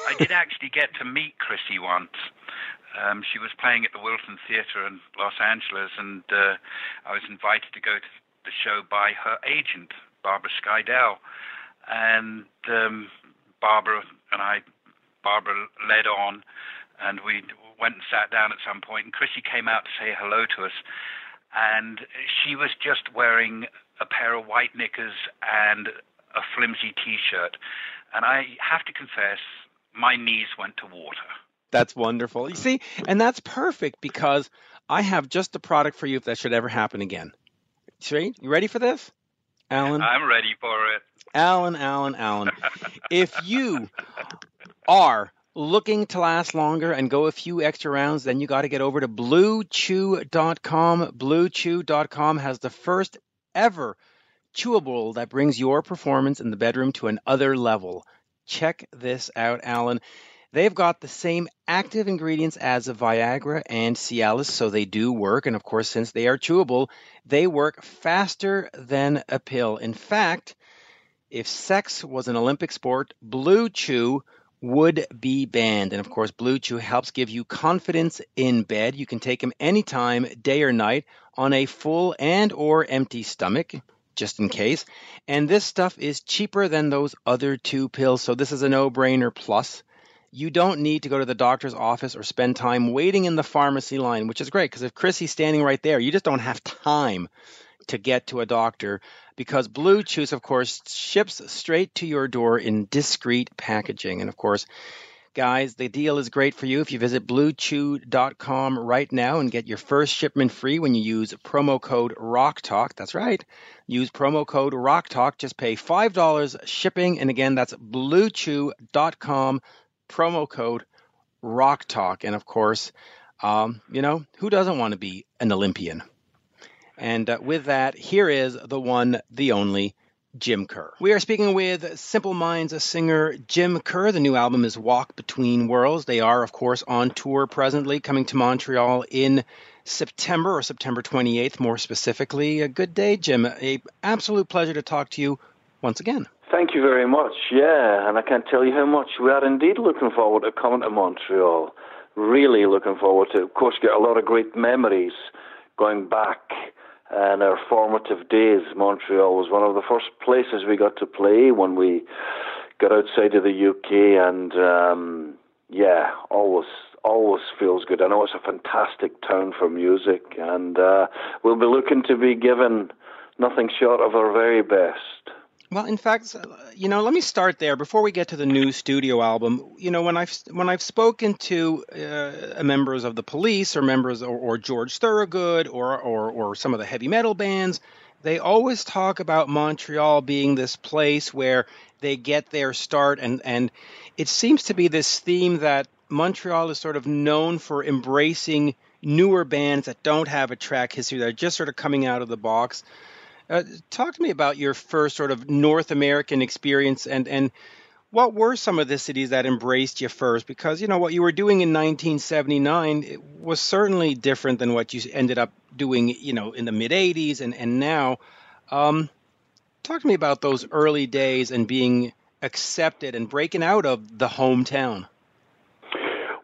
S4: I did actually get to meet Chrissie once. Um, she was playing at the Wiltern Theatre in Los Angeles, and uh, I was invited to go to the show by her agent, Barbara Skydel. And um, Barbara and I, Barbara led on, and we went and sat down at some point, and Chrissie came out to say hello to us. and she was just wearing a pair of white knickers and a flimsy T-shirt, and I have to confess, my knees went to water.
S3: That's wonderful. You see, and that's perfect because I have just the product for you if that should ever happen again. See, you ready for this, Alan?
S4: I'm ready for it.
S3: Alan, Alan, Alan. if you are looking to last longer and go a few extra rounds, then you got to get over to bluechew.com. Bluechew.com has the first ever chewable that brings your performance in the bedroom to another level. Check this out, Alan. They've got the same active ingredients as Viagra and Cialis, so they do work. And of course, since they are chewable, they work faster than a pill. In fact, if sex was an Olympic sport, Blue Chew would be banned. And of course, Blue Chew helps give you confidence in bed. You can take them anytime, day or night, on a full and or empty stomach just in case. And this stuff is cheaper than those other two pills, so this is a no-brainer plus you don't need to go to the doctor's office or spend time waiting in the pharmacy line, which is great because if Chrissie's standing right there, you just don't have time to get to a doctor because Blue Chew, of course, ships straight to your door in discreet packaging. And of course, guys, the deal is great for you if you visit bluechew.com right now and get your first shipment free when you use promo code ROCKTALK. That's right. Use promo code ROCKTALK. Just pay $5 shipping. And again, that's bluechew.com promo code Rock Talk, and of course, um, you know who doesn't want to be an Olympian? And uh, with that, here is the one, the only. Jim Kerr. We are speaking with Simple Minds a singer Jim Kerr. The new album is Walk Between Worlds. They are, of course, on tour presently, coming to Montreal in September or September 28th, more specifically. A good day, Jim. A absolute pleasure to talk to you once again.
S6: Thank you very much. Yeah, and I can't tell you how much we are indeed looking forward to coming to Montreal. Really looking forward to. Of course, get a lot of great memories going back and our formative days. Montreal was one of the first places we got to play when we got outside of the UK, and um, yeah, always always feels good. I know it's a fantastic town for music, and uh, we'll be looking to be given nothing short of our very best.
S3: Well, in fact, you know, let me start there before we get to the new studio album. You know, when I've when I've spoken to uh, members of the Police or members or, or George Thorogood or, or or some of the heavy metal bands, they always talk about Montreal being this place where they get their start, and and it seems to be this theme that Montreal is sort of known for embracing newer bands that don't have a track history that are just sort of coming out of the box. Uh, talk to me about your first sort of North American experience and and what were some of the cities that embraced you first? Because you know what you were doing in 1979 was certainly different than what you ended up doing, you know, in the mid 80s and and now. Um, talk to me about those early days and being accepted and breaking out of the hometown.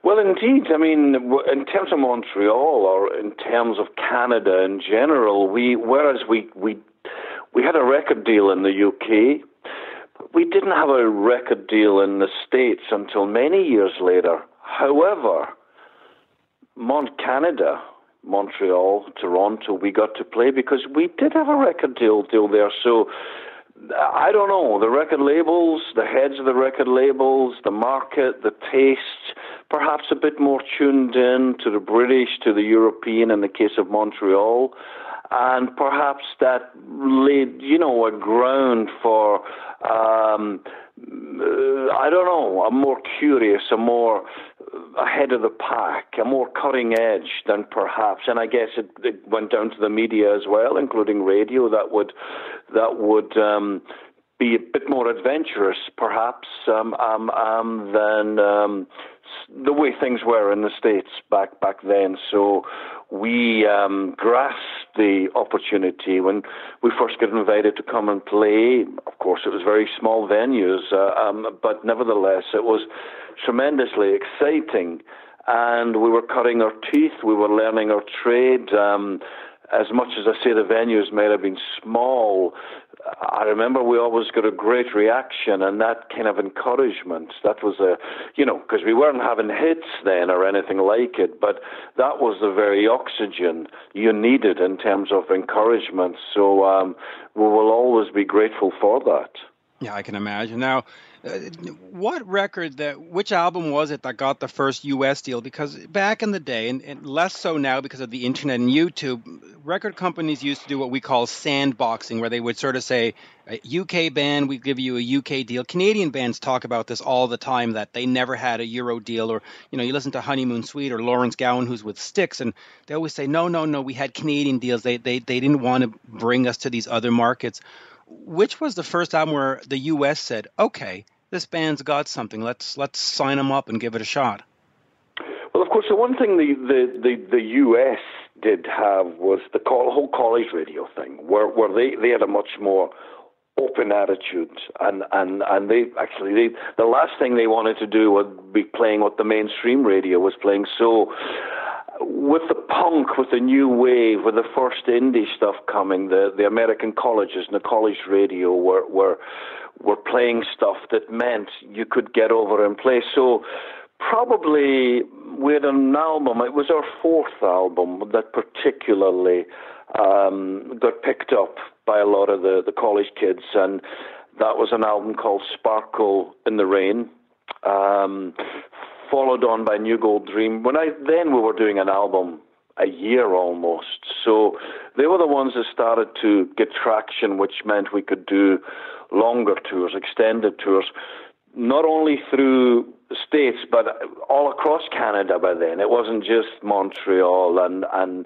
S6: Well, indeed. I mean, in terms of Montreal or in terms of Canada in general, we whereas we we we had a record deal in the UK, we didn't have a record deal in the States until many years later. However, Mont Canada, Montreal, Toronto, we got to play because we did have a record deal deal there. So I don't know, the record labels, the heads of the record labels, the market, the taste, perhaps a bit more tuned in to the British, to the European in the case of Montreal and perhaps that laid, you know, a ground for, um, uh, I don't know, a more curious, a more ahead of the pack, a more cutting edge than perhaps, and I guess it, it went down to the media as well, including radio, that would that would um, be a bit more adventurous, perhaps, um, um, um, than um, the way things were in the states back back then. So we um, grasped the opportunity when we first got invited to come and play. Of course, it was very small venues, uh, um, but nevertheless, it was tremendously exciting. And we were cutting our teeth. We were learning our trade. Um, as much as I say the venues may have been small, I remember we always got a great reaction and that kind of encouragement. That was a, you know, because we weren't having hits then or anything like it, but that was the very oxygen you needed in terms of encouragement. So um, we will always be grateful for that.
S3: Yeah, I can imagine. Now, Uh, what record that which album was it that got the first US deal? Because back in the day and, and, less so now because of the internet and YouTube record companies used to do what we call sandboxing where they would sort of say UK band we give you a UK deal. Canadian bands talk about this all the time that they never had a euro deal or you know you listen to Honeymoon Suite or Lawrence Gowan who's with Styx and they always say no no no we had Canadian deals. They they they didn't want to bring us to these other markets which was the first album where the U.S. said, "Okay, this band's got something. Let's let's sign them up and give it a shot."
S6: Well, of course, the one thing the the the, the U.S. did have was the whole college radio thing, where where they they had a much more open attitude and and and they actually they the last thing they wanted to do would be playing what the mainstream radio was playing so with the punk, with the new wave, with the first indie stuff coming, the the American colleges and the college radio were were were playing stuff that meant you could get over and play. So probably we had an album. It was our fourth album that particularly um, got picked up by a lot of the the college kids, and that was an album called Sparkle in the Rain. Um, followed on by New Gold Dream. When I then we were doing an album a year almost. So they were the ones that started to get traction, which meant we could do longer tours, extended tours, not only through the States, but all across Canada by then. It wasn't just Montreal and, and,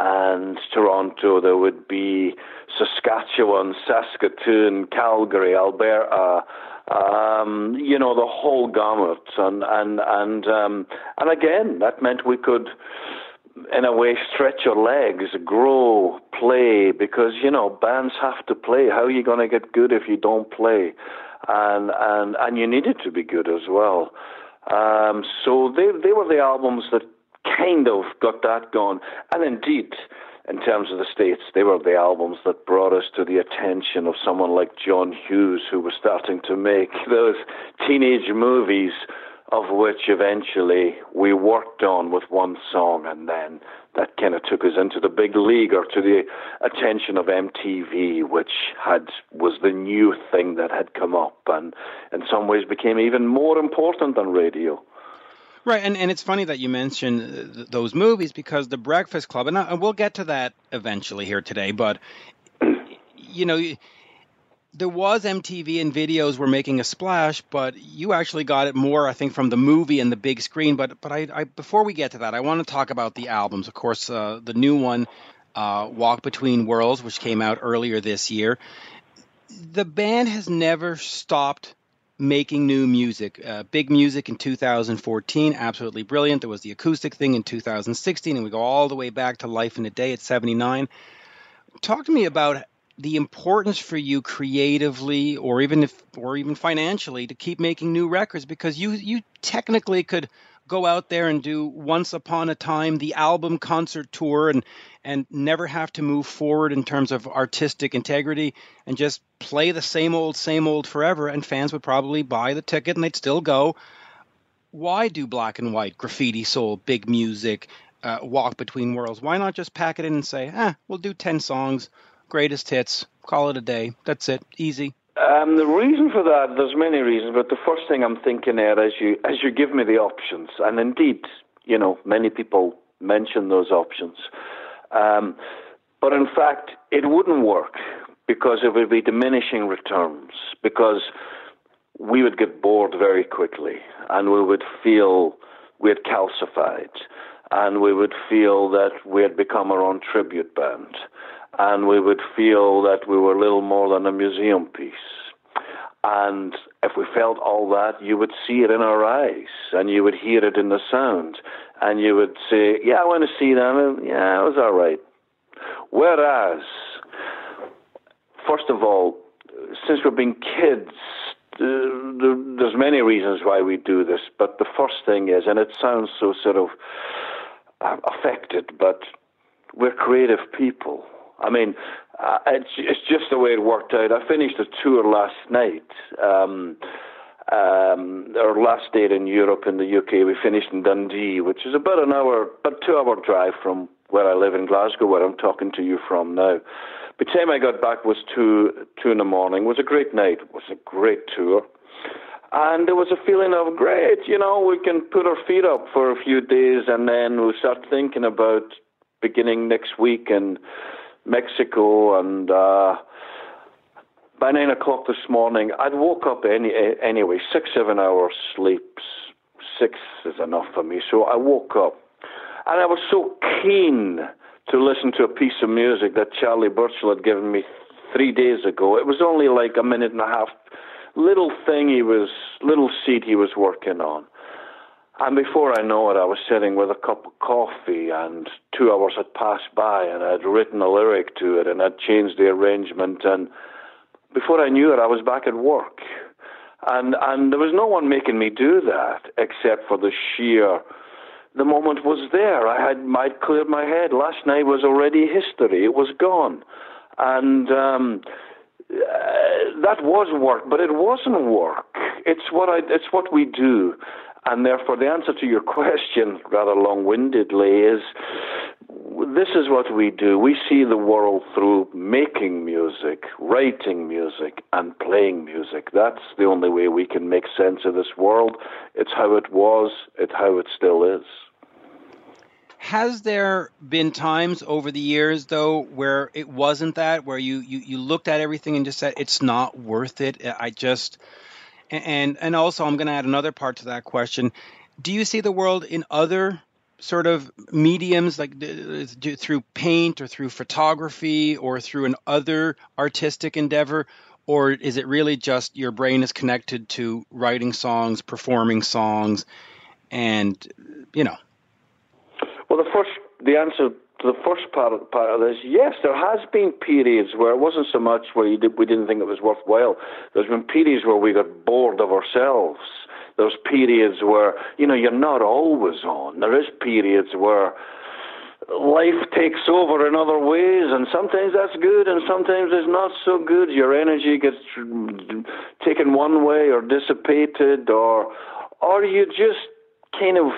S6: and Toronto. There would be Saskatchewan, Saskatoon, Calgary, Alberta, um, you know, the whole gamut. And, and, and, um, and again, that meant we could, in a way, stretch your legs, grow, play, because, you know, bands have to play. How are you going to get good if you don't play? And, and, and you needed to be good as well. Um, so they, they were the albums that kind of got that going. And indeed, in terms of the States, they were the albums that brought us to the attention of someone like John Hughes, who was starting to make those teenage movies, of which eventually we worked on with one song, and then that kind of took us into the big league or to the attention of MTV, which had was the new thing that had come up, and in some ways became even more important than radio.
S3: Right, and, and it's funny that you mentioned uh, th- those movies because The Breakfast Club, and, I, and we'll get to that eventually here today, but you know, there was MTV and videos were making a splash, but you actually got it more, I think, from the movie and the big screen. But but I, I before we get to that, I want to talk about the albums. Of course, uh, the new one, uh, Walk Between Worlds, which came out earlier this year. The band has never stopped making new music. Uh, big music in 2014, absolutely brilliant. There was the acoustic thing in 2016, and we go all the way back to Life in a Day at 79. Talk to me about the importance for you creatively or even if or even financially to keep making new records because you you technically could go out there and do once upon a time the album concert tour and and never have to move forward in terms of artistic integrity and just play the same old same old forever. And fans would probably buy the ticket and they'd still go. Why do black and white graffiti soul big music uh, walk between worlds? Why not just pack it in and say ah we'll do 10 songs greatest hits call it a day that's it easy
S6: um, the reason for that, there's many reasons, but the first thing I'm thinking there, as you as you give me the options, and indeed, you know, many people mention those options, um, but in fact, it wouldn't work because it would be diminishing returns because we would get bored very quickly, and we would feel we had calcified, and we would feel that we had become our own tribute band and we would feel that we were little more than a museum piece. And if we felt all that, you would see it in our eyes, and you would hear it in the sound, and you would say, "Yeah, I want to see them." Yeah, it was all right. Whereas, first of all, since we've been kids, there's many reasons why we do this, but the first thing is, and it sounds so sort of uh, affected, but we're creative people I mean, uh, it's it's just the way it worked out. I finished a tour last night. Um, um, our last date in Europe in the UK, we finished in Dundee, which is about an hour, about two hour drive from where I live in Glasgow, where I'm talking to you from now. By the time I got back was two two in the morning. It was a great night. It was a great tour. And there was a feeling of great, you know, we can put our feet up for a few days and then we'll start thinking about beginning next week in Mexico and uh by nine o'clock this morning, I'd woke up any, anyway, six, seven hours sleep. Six is enough for me. So I woke up and I was so keen to listen to a piece of music that Charlie Burchill had given me three days ago. It was only like a minute and a half, little thing he was, little seed he was working on. And before I know it, I was sitting with a cup of coffee, and two hours had passed by, and I'd written a lyric to it, and I'd changed the arrangement, and before I knew it, I was back at work. And, and there was no one making me do that except for the sheer, the moment was there. I had, I'd cleared my head. Last night was already history. It was gone. And, um, uh, that was work, but it wasn't work. It's what I, it's what we do. And therefore, the answer to your [laughs] question, rather long windedly, is this is what we do. We see the world through making music, writing music, and playing music. That's the only way we can make sense of this world. It's how it was, it's how it still is.
S3: Has there been times over the years, though, where it wasn't that, where you, you, you looked at everything and just said, it's not worth it? I just. And, and also, I'm going to add another part to that question. Do you see the world in other sort of mediums like through paint or through photography or through an other artistic endeavor or is it really just your brain is connected to writing songs performing songs and you know
S6: well the first the answer to the first part of, part of this yes there has been periods where it wasn't so much where did, we didn't think it was worthwhile there's been periods where we got bored of ourselves there's periods where, you know, you're not always on. There is periods where life takes over in other ways, and sometimes that's good, and sometimes it's not so good. Your energy gets taken one way or dissipated, or or you just kind of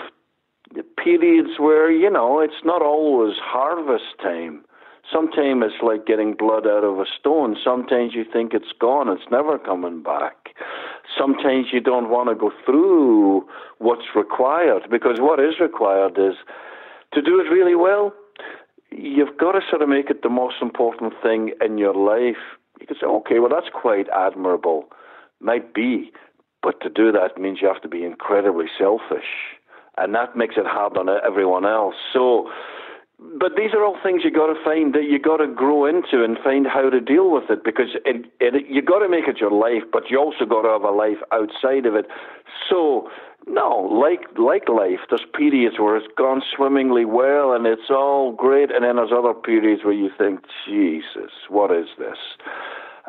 S6: periods where you know it's not always harvest time. Sometimes it's like getting blood out of a stone. Sometimes you think it's gone, it's never coming back. Sometimes you don't want to go through what's required because what is required is to do it really well. You've got to sort of make it the most important thing in your life. You can say, okay, well, that's quite admirable. Might be. But to do that means you have to be incredibly selfish. And that makes it hard on everyone else. So, but these are all things you got to find that you got to grow into and find how to deal with it because it, it, you got to make it your life, but you also got to have a life outside of it. So, no, like like life, there's periods where it's gone swimmingly well and it's all great, and then there's other periods where you think, Jesus, what is this?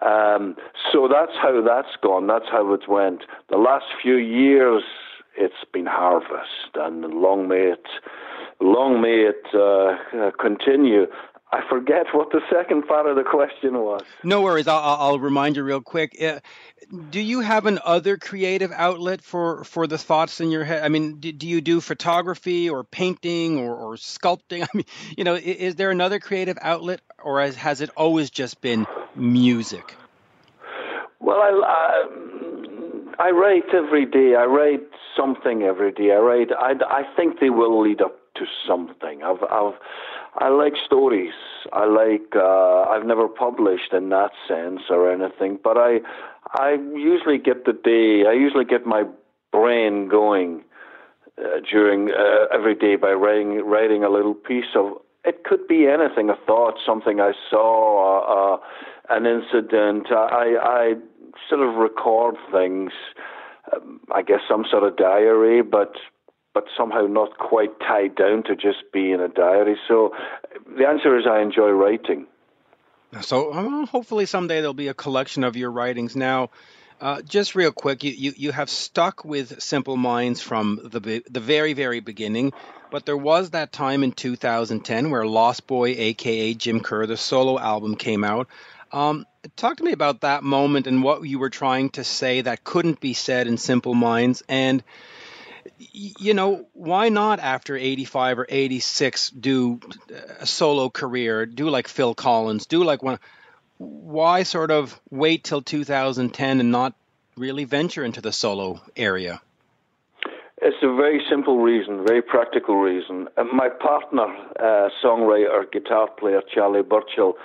S6: Um, so that's how that's gone. That's how it went. The last few years, it's been harvested, and long may it long may it uh, continue. I forget what the second part of the question was.
S3: No worries. I'll, I'll remind you real quick. Uh, do you have an other creative outlet for, for the thoughts in your head? I mean, do, do you do photography or painting or, or, sculpting? [laughs] I mean, you know, is, is there another creative outlet, or has, has, it always just been music?
S6: Well, I, I, I write every day. I write something every day. I write. I, I think they will lead up to something. I've, I've, I like stories. I like. Uh, I've never published in that sense or anything, but I, I usually get the day. I usually get my brain going uh, during uh, every day by writing writing a little piece of. It could be anything, a thought, something I saw, uh, uh an incident. I, I sort of record things. Um, I guess some sort of diary, but but somehow not quite tied down to just being a diary. So the answer is I enjoy writing.
S3: So hopefully someday there'll be a collection of your writings. Now, Uh, just real quick, you, you, you have stuck with Simple Minds from the the very very beginning, but there was that time in 2010 where Lost Boy, aka Jim Kerr, the solo album came out. Um, talk to me about that moment and what you were trying to say that couldn't be said in Simple Minds, and you know why not after 85 or 86 do a solo career, do like Phil Collins, do like one why sort of wait till 2010 and not really venture into the solo area?
S6: It's a very simple reason, very practical reason. Uh, my partner, uh, songwriter, guitar player Charlie Burchill,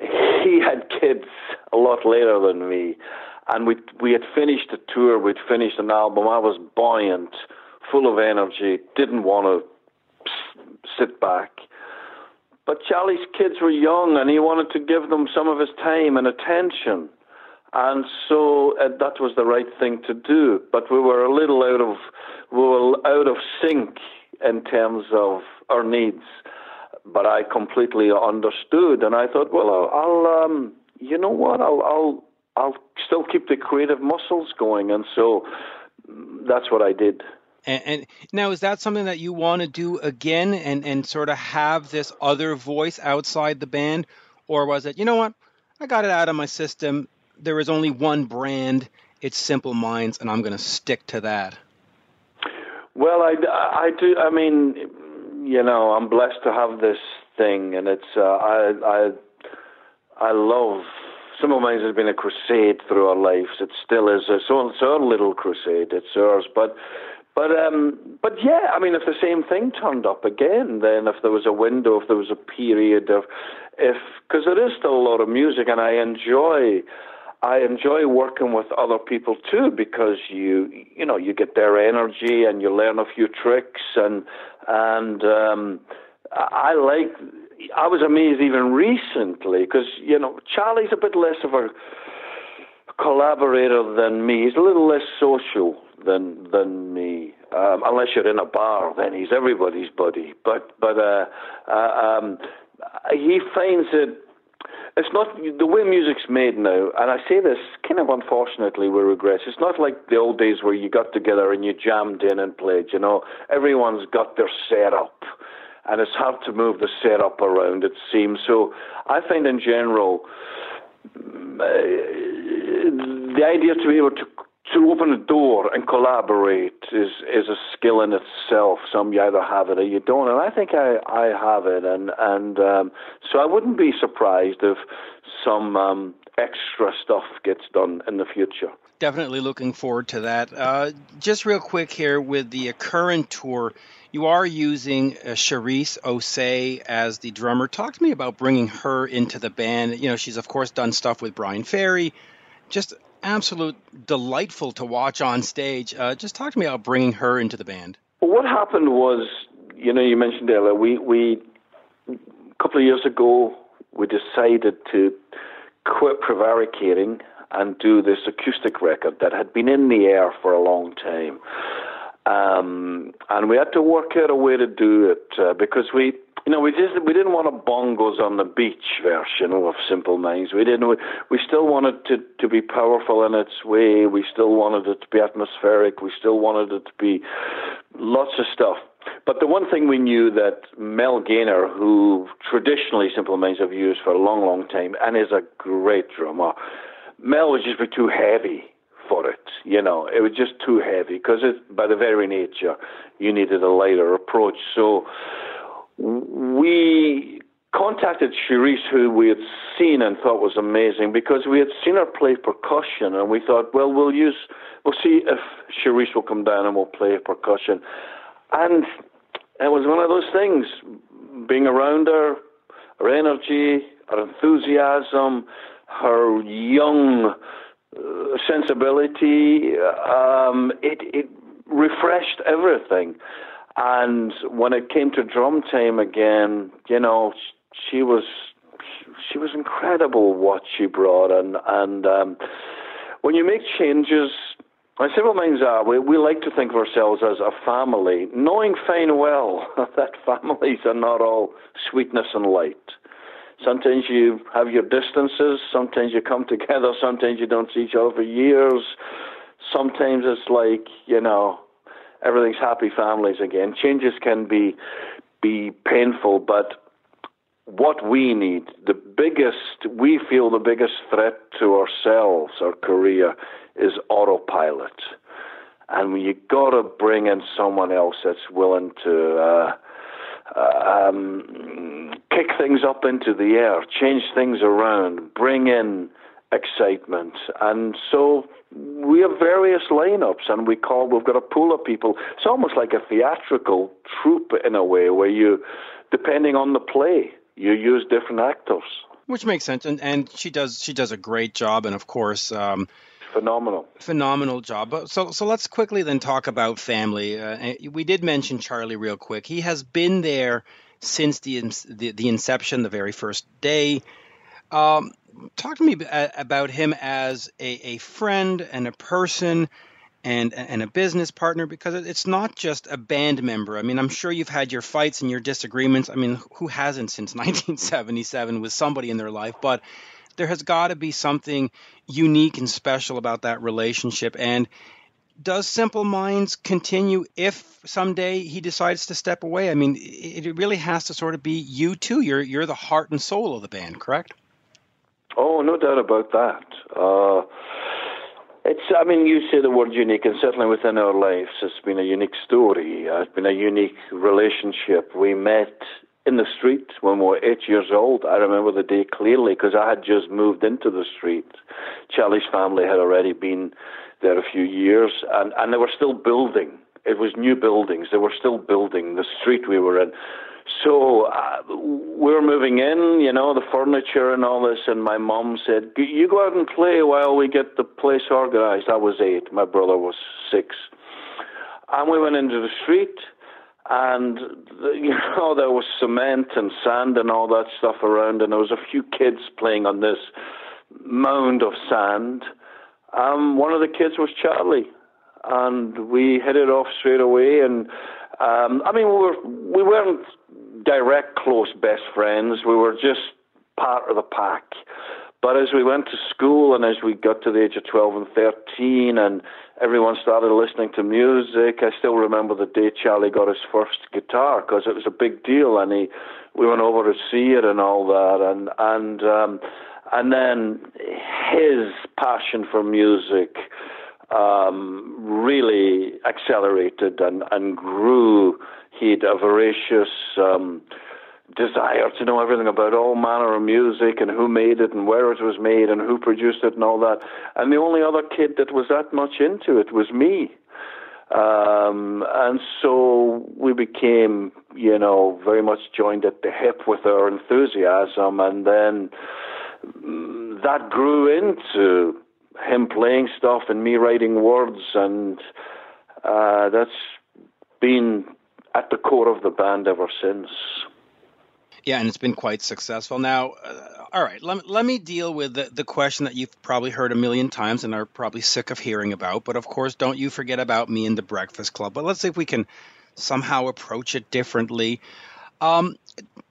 S6: he had kids a lot later than me, and we we had finished a tour, we'd finished an album. I was buoyant, full of energy, didn't want to sit back. But Charlie's kids were young and he wanted to give them some of his time and attention. And so uh, that was the right thing to do. But we were a little out of we were out of sync in terms of our needs. But I completely understood, and I thought, well, I'll, I'll um, you know what, I'll, I'll, I'll still keep the creative muscles going, and so that's what I did.
S3: And, and, now, is that something that you want to do again, and and sort of have this other voice outside the band, or was it, you know what, I got it out of my system. There is only one brand. It's Simple Minds, and I'm going to stick to that.
S6: Well, I, I do. I mean, you know, I'm blessed to have this thing, and it's uh, I I I love. Simple Minds has been a crusade through our lives. It still is. It's our, it's our little crusade. It's ours, but but um, but yeah, I mean, if the same thing turned up again, then if there was a window, if there was a period of, if because there is still a lot of music, and I enjoy, I enjoy working with other people too because you you know you get their energy and you learn a few tricks and and um, I like. I was amazed even recently because you know Charlie's a bit less of a collaborator than me. He's a little less social than than me. Um, unless you're in a bar, then he's everybody's buddy. But but uh, uh, um, he finds it. It's not the way music's made now, and I say this kind of unfortunately with regrets. It's not like the old days where you got together and you jammed in and played. You know, everyone's got their setup, and it's hard to move the setup around. It seems so. I find in general. Uh, the idea to be able to to open a door and collaborate is is a skill in itself. Some you either have it or you don't, and I think I I have it, and and um, so I wouldn't be surprised if some um, extra stuff gets done in the future.
S3: Definitely looking forward to that. Uh, just real quick here with the current tour. You are using uh, Cherisse Osei as the drummer. Talk to me about bringing her into the band. You know, she's of course done stuff with Bryan Ferry. Just absolute delightful to watch on stage. Uh, just talk to me about bringing her into the band.
S6: Well, what happened was, you know, you mentioned earlier, we, we a couple of years ago, we decided to quit prevaricating and do this acoustic record that had been in the air for a long time. Um, and we had to work out a way to do it uh, because we you know, we just we didn't want a bongos on the beach version of Simple Minds. We didn't. We, we still wanted to to be powerful in its way. We still wanted it to be atmospheric. We still wanted it to be lots of stuff. But the one thing we knew that Mel Gaynor, who traditionally Simple Minds have used for a long, long time, and is a great drummer, Mel would just be too heavy for it. You know, it was just too heavy because by the very nature, you needed a lighter approach. So we contacted Cherisse, who we had seen and thought was amazing, because we had seen her play percussion, and we thought, well, we'll use, we'll see if Cherisse will come down and we'll play percussion. And it was one of those things, being around her, her energy, her enthusiasm, her young uh, sensibility, um, it, it refreshed everything. And when it came to drum time again, you know, she was she was incredible what she brought, and and um, when you make changes, and Simple Minds are we, we like to think of ourselves as a family, knowing fine well [laughs] that families are not all sweetness and light. Sometimes you have your distances. Sometimes you come [laughs] together. Sometimes you don't see each other for years. Sometimes it's like you know everything's happy families again. Changes can be be painful, but what we need, the biggest, we feel the biggest threat to ourselves, our career, is autopilot. And you got to bring in someone else that's willing to uh, um, kick things up into the air, change things around, bring in excitement. And so we have various lineups, and we call we've got a pool of people. It's almost like a theatrical troupe in a way, where you, depending on the play, you use different actors.
S3: Which makes sense, and and she does she does a great job, and of course. Um,
S6: phenomenal
S3: phenomenal job so so let's quickly then talk about family uh, we did mention charlie real quick he has been there since the the, the inception the very first day um, talk to me about him as a, a friend and a person and and a business partner because it's not just a band member. I mean, I'm sure you've had your fights and your disagreements. I mean, who hasn't since [laughs] 1977 with somebody in their life? But there has got to be something unique and special about that relationship. And does Simple Minds continue if someday he decides to step away? I mean, it really has to sort of be you two. You're you're the heart and soul of the band, correct?
S6: Oh, no doubt about that. Uh, it's, I mean, you say the word unique, and certainly within our lives, it's been a unique story. Uh, it's been a unique relationship. We met in the street when we were eight years old. I remember the day clearly because I had just moved into the street. Charlie's family had already been there a few years, and, and they were still building. It was new buildings. They were still building the street we were in. So uh, we were moving in, you know, the furniture and all this, and my mom said, "You go out and play while we get the place organized." I was eight, my brother was six, and we went into the street, and [laughs] you know there was cement and sand and all that stuff around, and there was a few kids playing on this mound of sand. Um, one of the kids was Charlie, and we hit it off straight away, and um, I mean, we were we weren't direct close best friends. We were just part of the pack. But as we went to school and as we got to the age of 12 and 13 and everyone started listening to music, I still remember the day Charlie got his first guitar because it was a big deal and he, we went over to see it and all that. And, and, um, and then his passion for music um, really accelerated and, and grew. He had a voracious um, desire to know everything about all manner of music and who made it and where it was made and who produced it and all that. And the only other kid that was that much into it was me. Um, and so we became, you know, very much joined at the hip with our enthusiasm. And then mm, that grew into him playing stuff and me writing words, and uh, that's been at the core of the band ever since.
S3: Yeah, and it's been quite successful. Now, uh, all right, let, let me deal with the, the question that you've probably heard a million times and are probably sick of hearing about. But of course, don't you forget about me and the Breakfast Club. But let's see if we can somehow approach it differently. Um,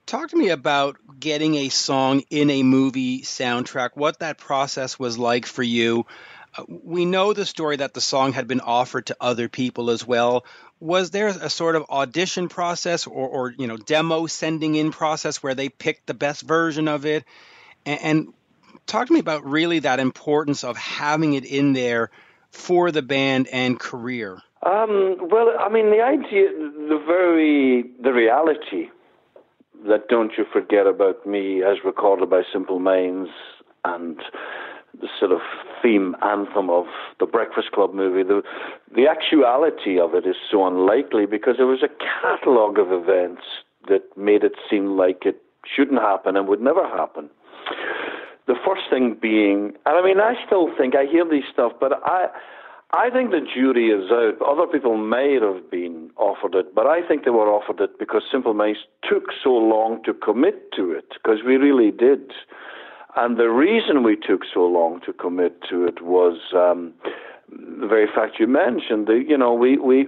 S3: talk to me about getting a song in a movie soundtrack, what that process was like for you. Uh, we know the story that the song had been offered to other people as well. Was there a sort of audition process or, or you know demo sending in process where they picked the best version of it? And, and talk to me about really that importance of having it in there for the band and career.
S6: Um, well, I mean, the idea, the very, the reality that Don't You Forget About Me, as recorded by Simple Minds, and the sort of theme anthem of the Breakfast Club movie, the, the actuality of it is so unlikely because there was a catalogue of events that made it seem like it shouldn't happen and would never happen. The first thing being, and I mean, I still think, I hear these stuff, but I, I think the jury is out. Other people may have been offered it, but I think they were offered it because Simple Minds took so long to commit to it, because we really did. And the reason we took so long to commit to it was um, the very fact you mentioned. The, you know, we, we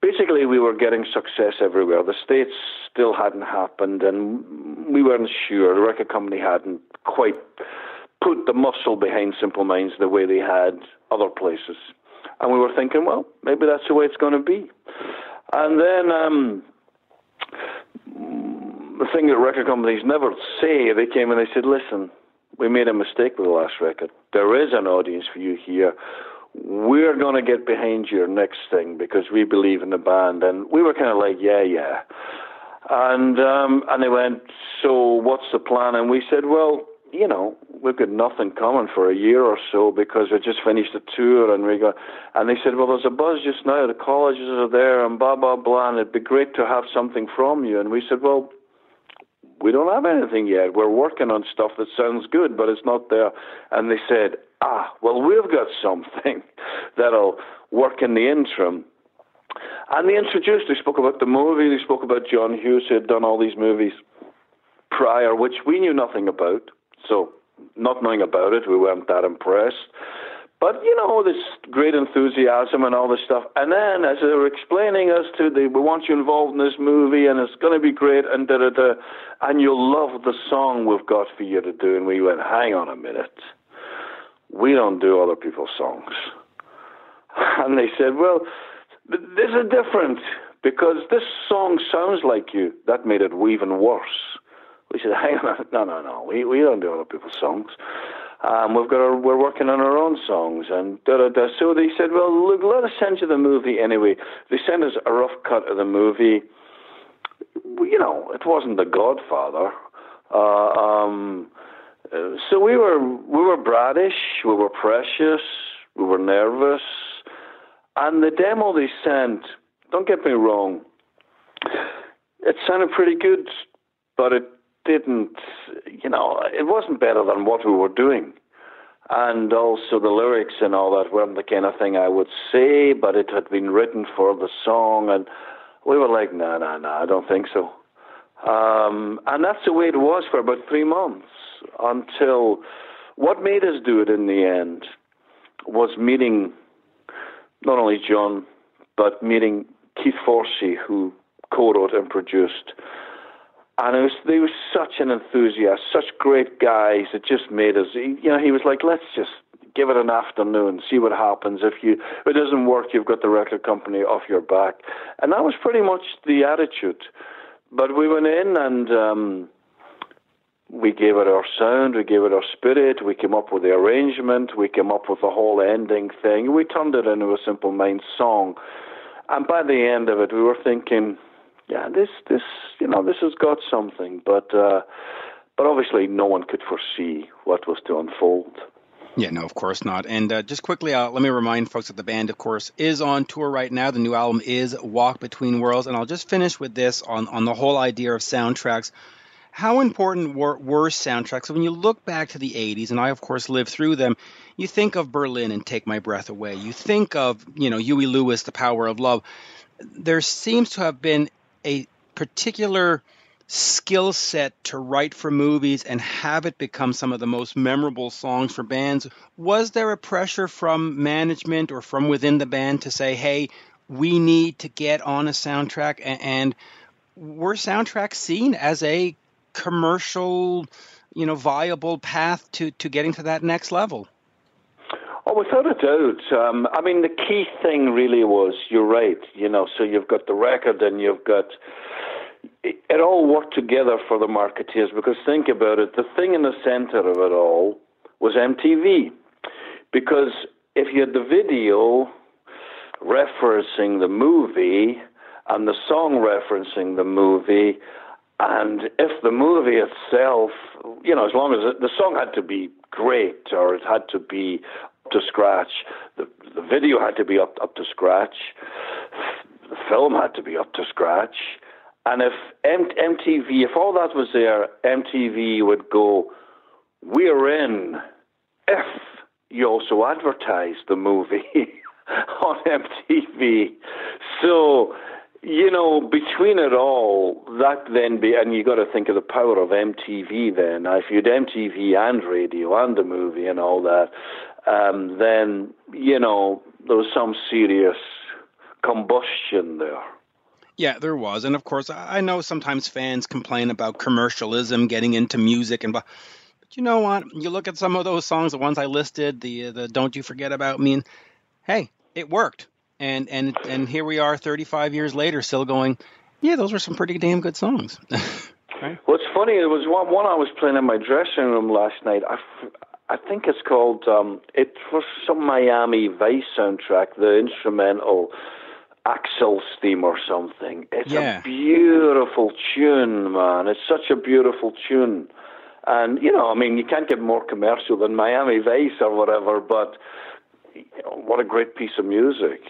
S6: basically we were getting success everywhere. The states still hadn't happened, and we weren't sure. The record company hadn't quite put the muscle behind Simple Minds the way they had other places. And we were thinking, well, maybe that's the way it's going to be. And then um, the thing that record companies never say, they came and they said, listen, we made a mistake with the last record. There is an audience for you here. We're going to get behind your next thing because we believe in the band. And we were kind of like, yeah, yeah. And um, and they went, so what's the plan? And we said, well, you know, we've got nothing coming for a year or so because we just finished a tour and we got, and they said, well, there's a buzz just now. The colleges are there and blah blah blah, and it'd be great to have something from you. And we said, well, we don't have anything yet. We're working on stuff that sounds good, but it's not there. And they said, ah, well, we've got [laughs] something that'll work in the interim. And they introduced, they spoke about the movie, they spoke about John Hughes, who had done all these movies prior, which we knew nothing about. So, not knowing about it, we weren't that impressed. But, you know, this great enthusiasm and all this stuff. And then, as they were explaining us to, the, we want you involved in this movie and it's going to be great and da da da. And you'll love the song we've got for you to do. And we went, hang on a minute. We don't do other people's songs. [laughs] And they said, well, there's a different because this song sounds like you. That made it even worse. We said, [laughs] hang on, no, no, no, we, we don't do other people's songs. Um, we've got our, we're working on our own songs and da da da. So they said, well, look, let us send you the movie anyway. They sent us a rough cut of the movie. You know, it wasn't The Godfather. Uh, um, so we were we were bratish, we were precious, we were nervous, and the demo they sent. Don't get me wrong. It sounded pretty good, but it didn't, you know, it wasn't better than what we were doing. And also the lyrics and all that weren't the kind of thing I would say, but it had been written for the song, and we were like, no, no, no, I don't think so. Um, and that's the way it was for about three months until what made us do it in the end was meeting not only John, but meeting Keith Forsey, who co-wrote and produced and it was, they were such an enthusiast, such great guys. It just made us, you know, he was like, let's just give it an afternoon, see what happens. If you if it doesn't work, you've got the record company off your back, and that was pretty much the attitude. But we went in and um, we gave it our sound, we gave it our spirit, we came up with the arrangement, we came up with the whole ending thing. We turned it into a Simple Minds song, and by the end of it, we were thinking yeah, this this you know this has got something, but uh, but obviously no one could foresee what was to unfold.
S3: Yeah, no, of course not. And uh, just quickly, uh, let me remind folks that the band, of course, is on tour right now. The new album is Walk Between Worlds, and I'll just finish with this on on the whole idea of soundtracks. How important were, were soundtracks? So when you look back to the 80s, and I, of course, lived through them, you think of Berlin and Take My Breath Away. You think of, you know, Huey Lewis, The Power of Love. There seems to have been a particular skill set to write for movies and have it become some of the most memorable songs for bands. Was there a pressure from management or from within the band to say, hey, we need to get on a soundtrack? And were soundtracks seen as a commercial, you know, viable path to, to getting to that next level?
S6: Oh, without a doubt. Um, I mean, the key thing really was you're right. You know, so you've got the record and you've got it, it all worked together for the marketeers because think about it. The thing in the center of it all was MTV, because if you had the video referencing the movie and the song referencing the movie, and if the movie itself, you know, as long as the song had to be great or it had to be to scratch. The, the video had to be up, up to scratch. The film had to be up to scratch. And if M- MTV, if all that was there, MTV would go, we're in if you also advertise the movie [laughs] on MTV. So, you know, between it all, that then be, and you got to think of the power of MTV then. If you had MTV and radio and the movie and all that, um, then you know there was some serious combustion there.
S3: Yeah, there was, and of course, I know sometimes fans complain about commercialism getting into music, and but you know what? You look at some of those songs, the ones I listed, the the "Don't You Forget About Me," and hey, it worked, and and and here we are, 35 years later, still going. Yeah, those were some pretty damn good songs. [laughs]
S6: right? What's funny, it was one one I was playing in my dressing room last night. I, I think it's called um, it was some Miami Vice soundtrack, the instrumental Axel's theme or something. It's
S3: Yeah.
S6: a beautiful tune, man. It's such a beautiful tune. And, you know, I mean, you can't get more commercial than Miami Vice or whatever, but you know, what a great piece of music.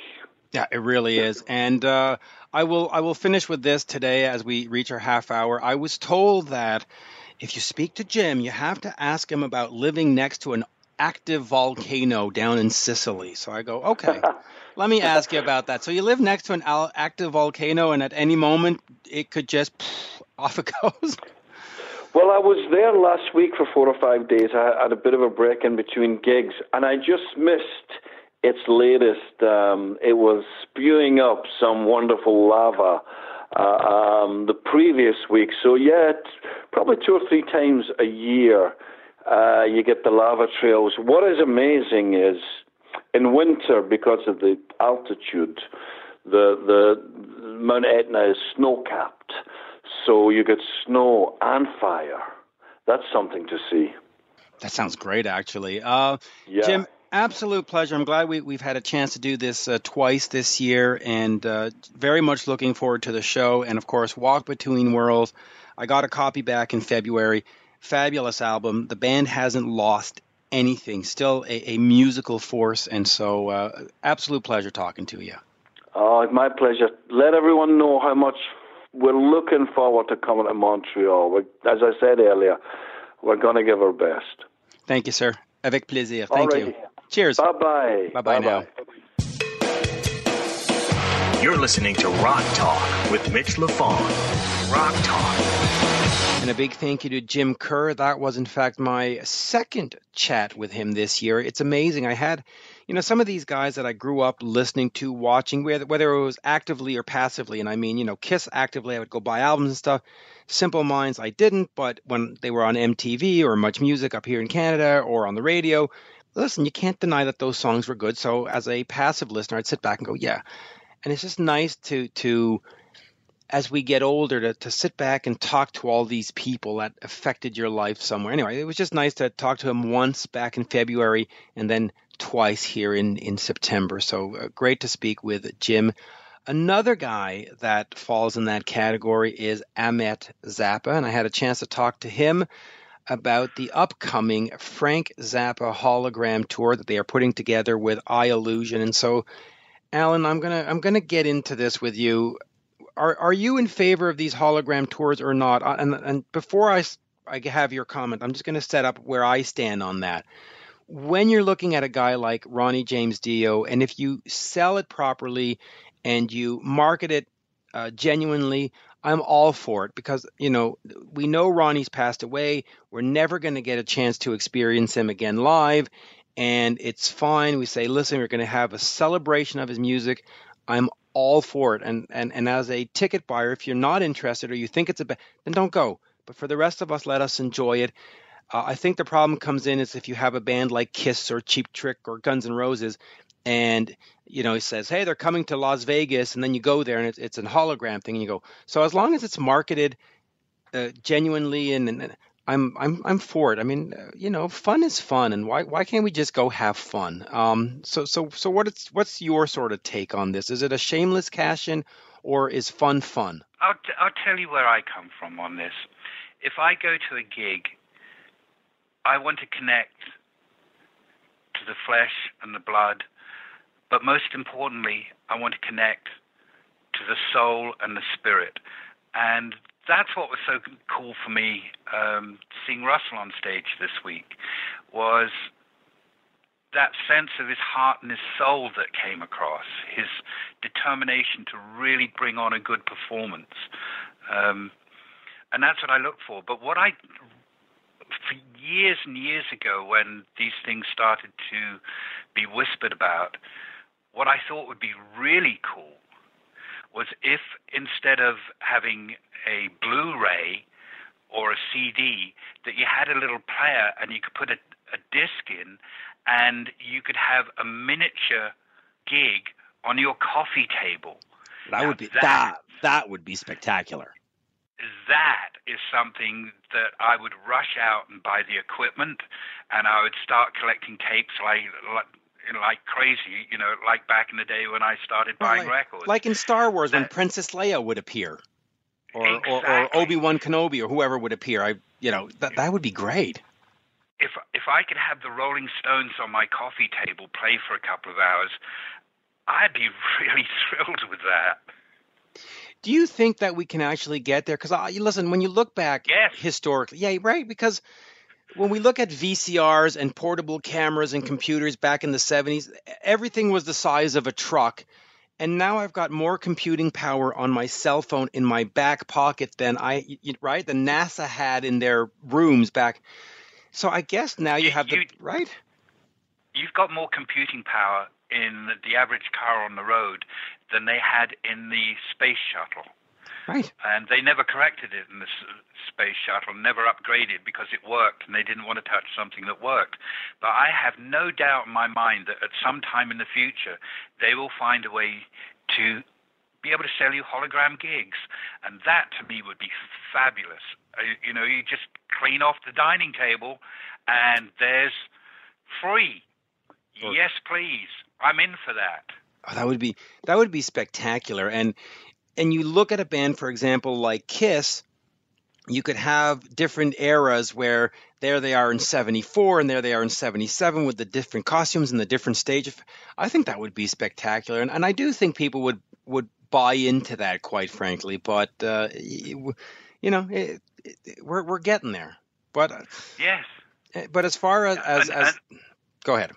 S3: Yeah, it really is. And uh, I will I will finish with this today as we reach our half hour. I was told that if you speak to Jim, you have to ask him about living next to an active volcano down in Sicily. So I go, okay, [laughs] let me ask you about that. So you live next to an active volcano, and at any moment it could just off it goes. [laughs]
S6: Well, I was there last week for four or five days. I had a bit of a break in between gigs, and I just missed its latest. Um, it was spewing up some wonderful lava uh, um, the previous week. So, yeah, probably two or three times a year uh, you get the lava trails. What is amazing is in winter, because of the altitude, the the Mount Etna is snow capped, so you get snow and fire. That's something to see.
S3: That sounds great, actually. Uh,
S6: Yeah.
S3: Jim, absolute pleasure. I'm glad we, we've had a chance to do this uh, twice this year, and uh, very much looking forward to the show. And of course, Walk Between Worlds. I got a copy back in February. Fabulous album. The band hasn't lost anything. Still a, a musical force, and so uh, absolute pleasure talking to you.
S6: Oh, it's my pleasure. Let everyone know how much we're looking forward to coming to Montreal. We, as I said earlier, we're going to give our best.
S3: Thank you, sir. Avec plaisir. Thank you.
S6: Alrighty.
S3: Cheers.
S6: Bye bye.
S3: Bye-bye now.
S2: You're listening to Rock Talk with Mitch Lafon. Rock Talk.
S3: And a big thank you to Jim Kerr. That was, in fact, my second chat with him this year. It's amazing. I had, you know, some of these guys that I grew up listening to, watching, whether, whether it was actively or passively. And I mean, you know, Kiss actively, I would go buy albums and stuff. Simple Minds, I didn't, but when they were on MTV or Much Music up here in Canada or on the radio, listen, you can't deny that those songs were good. So as a passive listener, I'd sit back and go, yeah. And it's just nice to to as we get older to, to sit back and talk to all these people that affected your life somewhere. Anyway, it was just nice to talk to him once back in February and then twice here in, in September. So uh, great to speak with Jim. Another guy that falls in that category is Ahmet Zappa, and I had a chance to talk to him about the upcoming Frank Zappa hologram tour that they are putting together with Eyellusion. And so, Alan, I'm gonna I'm gonna get into this with you are are you in favor of these hologram tours or not? Uh, And and before I I have your comment, I'm just to set up where I stand on that. When you're looking at a guy like Ronnie James Dio, and if you sell it properly and you market it uh, genuinely, I'm all for it because you know we know Ronnie's passed away. We're never going to get a chance to experience him again live, and it's fine. We say, listen, we're going to have a celebration of his music. I'm all for it. And and and as a ticket buyer, if you're not interested or you think it's a bad, then don't go. But for the rest of us, let us enjoy it. Uh, I think the problem comes in is if you have a band like Kiss or Cheap Trick or Guns N' Roses, and you know he says, "Hey, they're coming to Las Vegas," and then you go there and it's it's a hologram thing, and you go. So as long as it's marketed uh, genuinely and, and I'm I'm I'm for it. I mean, uh, you know, fun is fun, and why why can't we just go have fun? Um, so so so what it's what's your sort of take on this? Is it a shameless cash in, or is fun fun?
S4: I'll, t- I'll tell you where I come from on this. If I go to a gig, I want to connect to the flesh and the blood, but most importantly, I want to connect to the soul and the spirit. And that's what was so cool for me um, seeing Russell on stage this week was that sense of his heart and his soul that came across, his determination to really bring on a good performance. Um, and that's what I look for. But what I, for years and years ago, when these things started to be whispered about, what I thought would be really cool was if instead of having a Blu-ray or a CD, that you had a little player and you could put a, a disc in, and you could have a miniature gig on your coffee table.
S3: That would be that, that that would be spectacular.
S4: That is something that I would rush out and buy the equipment, and I would start collecting tapes like, like like crazy, you know, like back in the day when I started buying
S3: like,
S4: records.
S3: Like in Star Wars that, when Princess Leia would appear, or
S4: exactly.
S3: or, or Obi Wan Kenobi or whoever would appear. I, you know, that that would be great.
S4: If if I could have the Rolling Stones on my coffee table play for a couple of hours, I'd be [laughs] really thrilled with that.
S3: Do you think that we can actually get there? Because uh, listen, when you look back
S4: yes.
S3: historically, yeah, right. Because when we look at VCRs and portable cameras and computers back in the 70s, everything was the size of a truck. And now I've got more computing power on my cell phone in my back pocket than I, right? The NASA had in their rooms back. So I guess now you have
S4: you,
S3: the, right?
S4: You've got more computing power in the average car on the road than they had in the space shuttle.
S3: Right.
S4: And they never corrected it in the space shuttle, never upgraded because it worked and they didn't want to touch something that worked. But I have no doubt in my mind that at some time in the future, they will find a way to be able to sell you hologram gigs. And that to me would be fabulous. Uh, you know, you just clean off the dining table and there's free. Oh. Yes, please. I'm in for that.
S3: Oh, that would be that would be spectacular. And and you look at a band, for example, like Kiss, you could have different eras where there they are in 74 and there they are in 77 with the different costumes and the different stage. I think that would be spectacular. And, and I do think people would, would buy into that, quite frankly. But, uh, you know, it, it, we're, we're getting there. But, uh,
S4: yes.
S3: But as far as, as,
S4: and,
S3: as go ahead.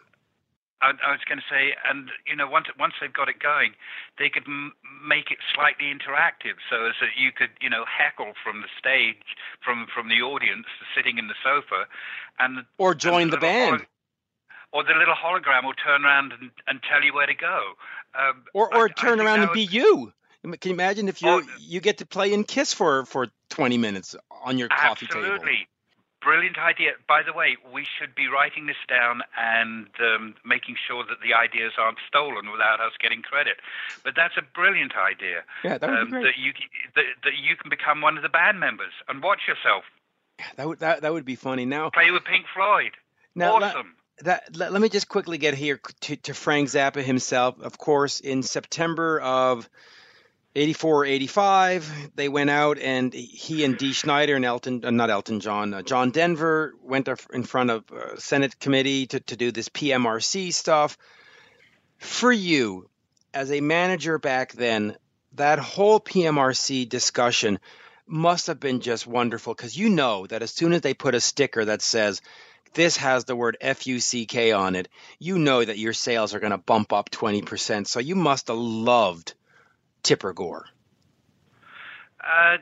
S4: I, I was going to say, and you know, once once they've got it going, they could m- make it slightly interactive, so as that you could, you know, heckle from the stage, from from the audience sitting in the sofa, and
S3: or join
S4: and
S3: the, the band.
S4: Or the little hologram will turn around and, and tell you where to go. Um,
S3: or or
S4: I,
S3: turn
S4: I
S3: around and
S4: would,
S3: be you. Can you imagine if you
S4: oh,
S3: you get to play in Kiss for for 20 minutes on your coffee table?
S4: absolutely.
S3: table?
S4: Brilliant idea. By the way, we should be writing this down and um, making sure that the ideas aren't stolen without us getting credit. But that's a brilliant idea.
S3: Yeah, that would
S4: um,
S3: be great.
S4: That you that, that you can become one of the band members and watch yourself.
S3: That would that, that would be funny. Now
S4: play with Pink Floyd.
S3: Now,
S4: awesome.
S3: That, let, let me just quickly get here to, to Frank Zappa himself. Of course, in September of 84 85 they went out and he and Dee Snider and Elton uh, not Elton John uh, John Denver went in front of uh, Senate committee to, to do this PMRC stuff. For you as a manager back then that whole PMRC discussion must have been just wonderful because you know that as soon as they put a sticker that says this has the word F-U-C-K on it you know that your sales are going to bump up 20% so you must have loved Tipper Gore?
S4: Uh,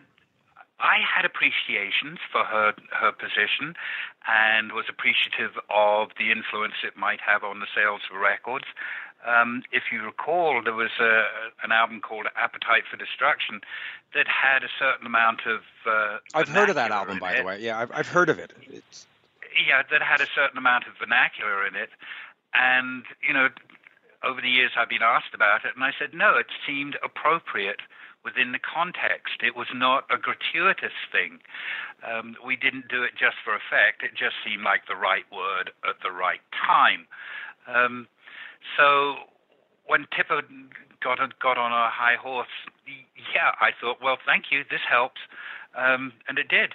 S4: I had appreciations for her her position, and was appreciative of the influence it might have on the sales of records. Um, if you recall, there was a, an album called Appetite for Destruction that had a certain amount of. Uh,
S3: I've heard of that album, by
S4: it.
S3: the way. Yeah, I've, I've heard of it. It's...
S4: Yeah, that had a certain amount of vernacular in it, and you know, over the years I've been asked about it, and I said no, it seemed appropriate within the context. It was not a gratuitous thing. Um, we didn't do it just for effect. It just seemed like the right word at the right time. Um, so when Tipper got got on a high horse, yeah, I thought, well, thank you, this helps, um, and it did.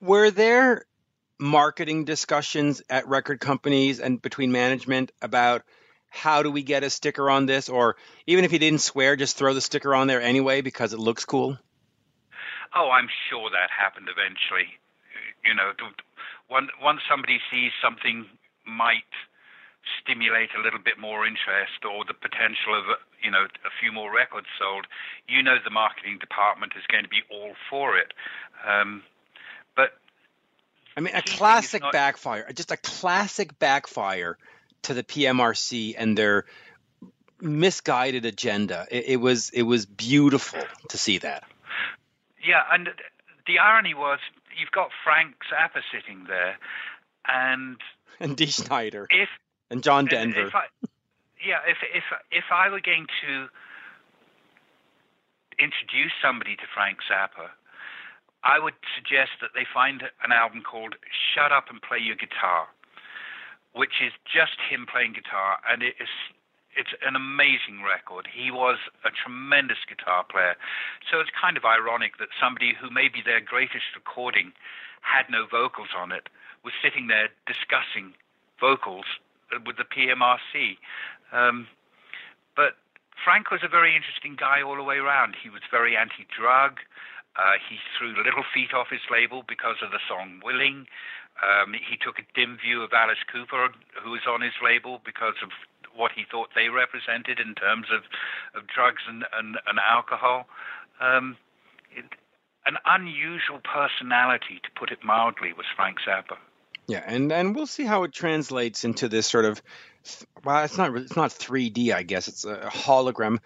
S3: Were there marketing discussions at record companies and between management about how do we get a sticker on this? Or even if you didn't swear, just throw the sticker on there anyway because it looks cool?
S4: Oh, I'm sure that happened eventually. You know, once somebody sees something might stimulate a little bit more interest or the potential of you know a few more records sold, you know the marketing department is going to be all for it. Um, but
S3: I mean, a classic not... backfire, just a classic backfire to the PMRC and their misguided agenda. It, it was it was beautiful to see that.
S4: Yeah, and the irony was you've got Frank Zappa sitting there, and [laughs]
S3: and Dee Snider
S4: if
S3: and John Denver.
S4: If I, yeah, if if if I were going to introduce somebody to Frank Zappa, I would suggest that they find an album called "Shut Up and Play Your Guitar," which is just him playing guitar, and it is it's an amazing record. He was a tremendous guitar player. So it's kind of ironic that somebody who maybe their greatest recording had no vocals on it was sitting there discussing vocals with the PMRC. Um, but Frank was a very interesting guy all the way around. He was very anti drug. Uh, he threw Little Feat off his label because of the song Willing. Um, he took a dim view of Alice Cooper, who was on his label, because of what he thought they represented in terms of, of drugs and, and, and alcohol. Um, it, an unusual personality, to put it mildly, was Frank Zappa.
S3: Yeah, and and we'll see how it translates into this sort of well, it's not it's not 3D, I guess. It's a hologram.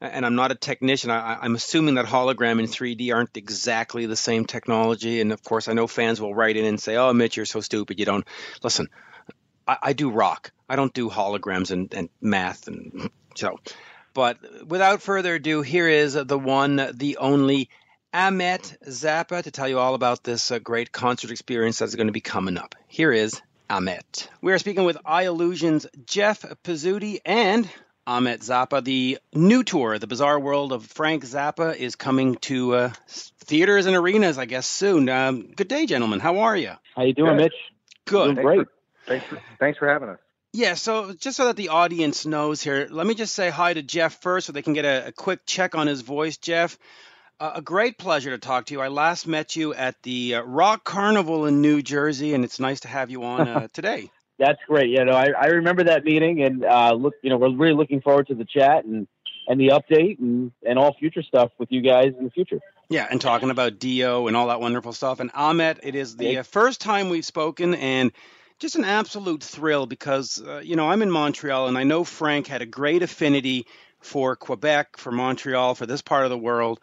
S3: And I'm not a technician. I, I'm assuming that hologram and 3D aren't exactly the same technology. And of course, I know fans will write in and say, "Oh, Mitch, you're so stupid. You don't listen." I, I do rock. I don't do holograms and, and math and [laughs] so. But without further ado, here is the one, the only Ahmet Zappa to tell you all about this uh, great concert experience that's going to be coming up. Here is Ahmet. We are speaking with Eyellusion's Jeff Pezzuti and Ahmet Zappa. The new tour, The Bizarre World of Frank Zappa, is coming to uh, theaters and arenas, I guess, soon. Um, good day, gentlemen. How are you?
S7: How you doing,
S8: Good.
S7: Mitch?
S3: Good.
S7: Doing great.
S8: Thanks for, thanks for having us.
S3: Yeah, so just so that the audience knows here, let me just say hi to Jeff first so they can get a, a quick check on his voice. Jeff, uh, a great pleasure to talk to you. I last met you at the uh, Rock Carnival in New Jersey, and it's nice to have you on uh, [laughs] today.
S7: That's great. Yeah, no, I, I remember that meeting, and uh, look, you know, we're really looking forward to the chat and and the update and and all future stuff with you guys in the future.
S3: Yeah, and talking about Dio and all that wonderful stuff. And Ahmet, it is the uh, first time we've spoken, and just an absolute thrill because uh, you know I'm in Montreal, and I know Frank had a great affinity for Quebec, for Montreal, for this part of the world.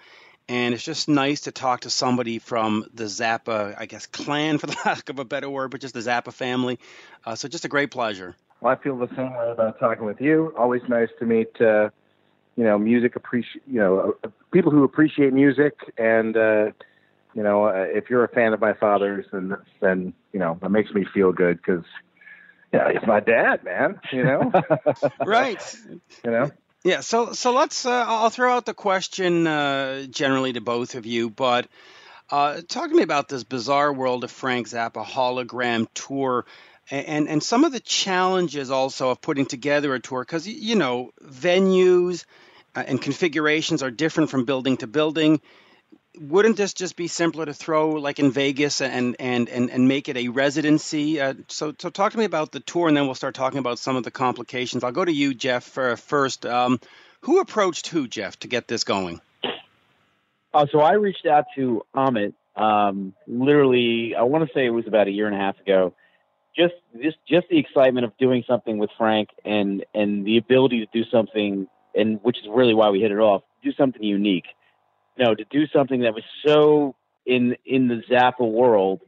S3: And it's just nice to talk to somebody from the Zappa, I guess, clan, [laughs] for the lack of a better word, but just the Zappa family. Uh, so just a great pleasure.
S8: Well, I feel the same way about talking with you. Always nice to meet, uh, you know, music appreciate, you know, uh, people who appreciate music, and uh, you know, uh, if you're a fan of my father's, then then you know that makes me feel good because, yeah, it's my dad, man. You know, [laughs] [laughs]
S3: Right.
S8: you know.
S3: Yeah, so so let's. Uh, I'll throw out the question uh, generally to both of you, but uh, talk to me about this bizarre world of Frank Zappa hologram tour, and and some of the challenges also of putting together a tour, because you know venues uh, and configurations are different from building to building. Wouldn't this just be simpler to throw like in Vegas and and and, and make it a residency? Uh, so so talk to me about the tour, and then we'll start talking about some of the complications. I'll go to you, Jeff, first. Um, who approached who, Jeff, to get this going?
S7: Uh, so I reached out to Ahmet. Um, literally, I want to say it was about a year and a half ago. Just just just the excitement of doing something with Frank and and the ability to do something, and which is really why we hit it off. Do something unique. Know, to do something that was so in in the Zappa world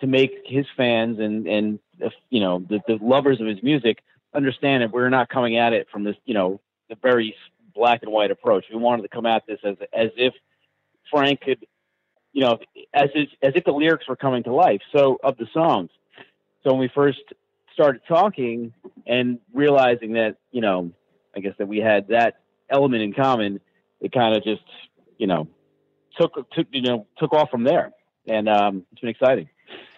S7: to make his fans and and uh, you know the, the lovers of his music understand that we're not coming at it from this you know the very black and white approach. We wanted to come at this as as if Frank could, you know, as if, as if the lyrics were coming to life. So of the songs. So when we first started talking and realizing that, you know, I guess that we had that element in common, it kind of just, you know, took took you know took off from there, and um, it's been exciting.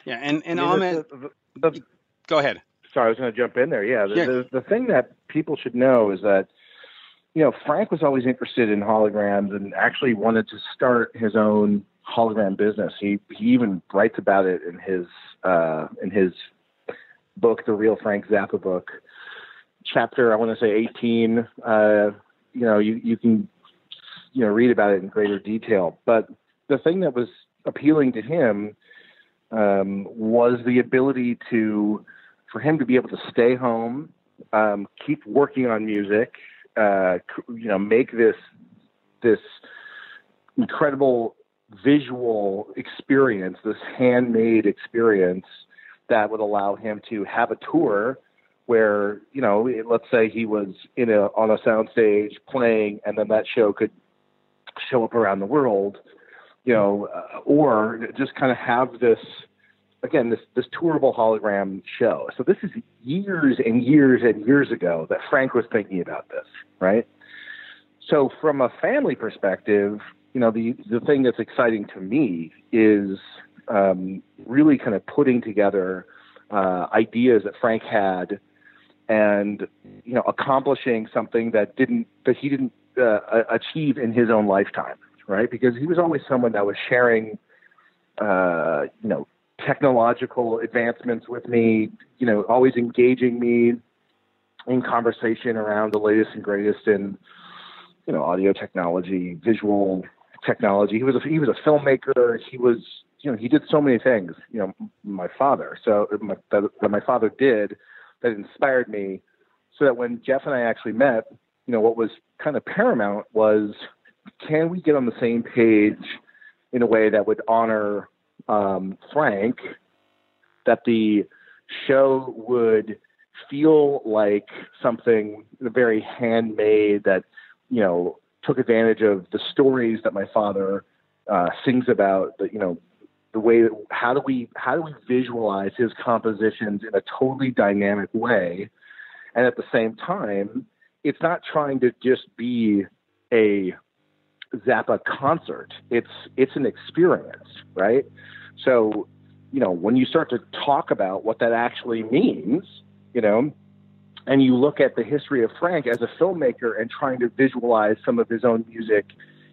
S3: Yeah, and and
S8: I mean,
S3: Ahmet,
S8: the- the- the-
S3: go ahead.
S8: sorry, I was going to jump in there. Yeah, the,
S3: Yeah.
S8: The, the thing that people should know is that, you know, Frank was always interested in holograms and actually wanted to start his own hologram business. He he even writes about it in his uh, in his book, the Real Frank Zappa book, chapter I want to say 18. Uh, you know, you you can you know read about it in greater detail. But the thing that was appealing to him um, was the ability to for him to be able to stay home, um, keep working on music, uh, you know, make this this incredible visual experience, this handmade experience that would allow him to have a tour where you know, let's say he was in a on a soundstage playing, and then that show could show up around the world, you know, uh, or just kind of have this again this this tourable hologram show. So this is years and years and years ago that Frank was thinking about this, right? So from a family perspective, you know, the the thing that's exciting to me is um, really kind of putting together uh, ideas that Frank had, and you know, accomplishing something that didn't that he didn't uh, achieve in his own lifetime, right? Because he was always someone that was sharing, uh, you know, technological advancements with me, you know, always engaging me in conversation around the latest and greatest in, you know, audio technology, visual technology. He was a, he was a filmmaker. He was, you know, he did so many things. You know, my father. So my, that, that my father did that inspired me. So that when Jeff and I actually met, you know, what was kind of paramount was, can we get on the same page in a way that would honor um, Frank, that the show would feel like something very handmade that you know took advantage of the stories that my father uh, sings about. The, you know the way that, how do we how do we visualize his compositions in a totally dynamic way, and at the same time, it's not trying to just be a Zappa concert. It's it's an experience, right? So, you know, when you start to talk about what that actually means, you know, and you look at the history of Frank as a filmmaker and trying to visualize some of his own music,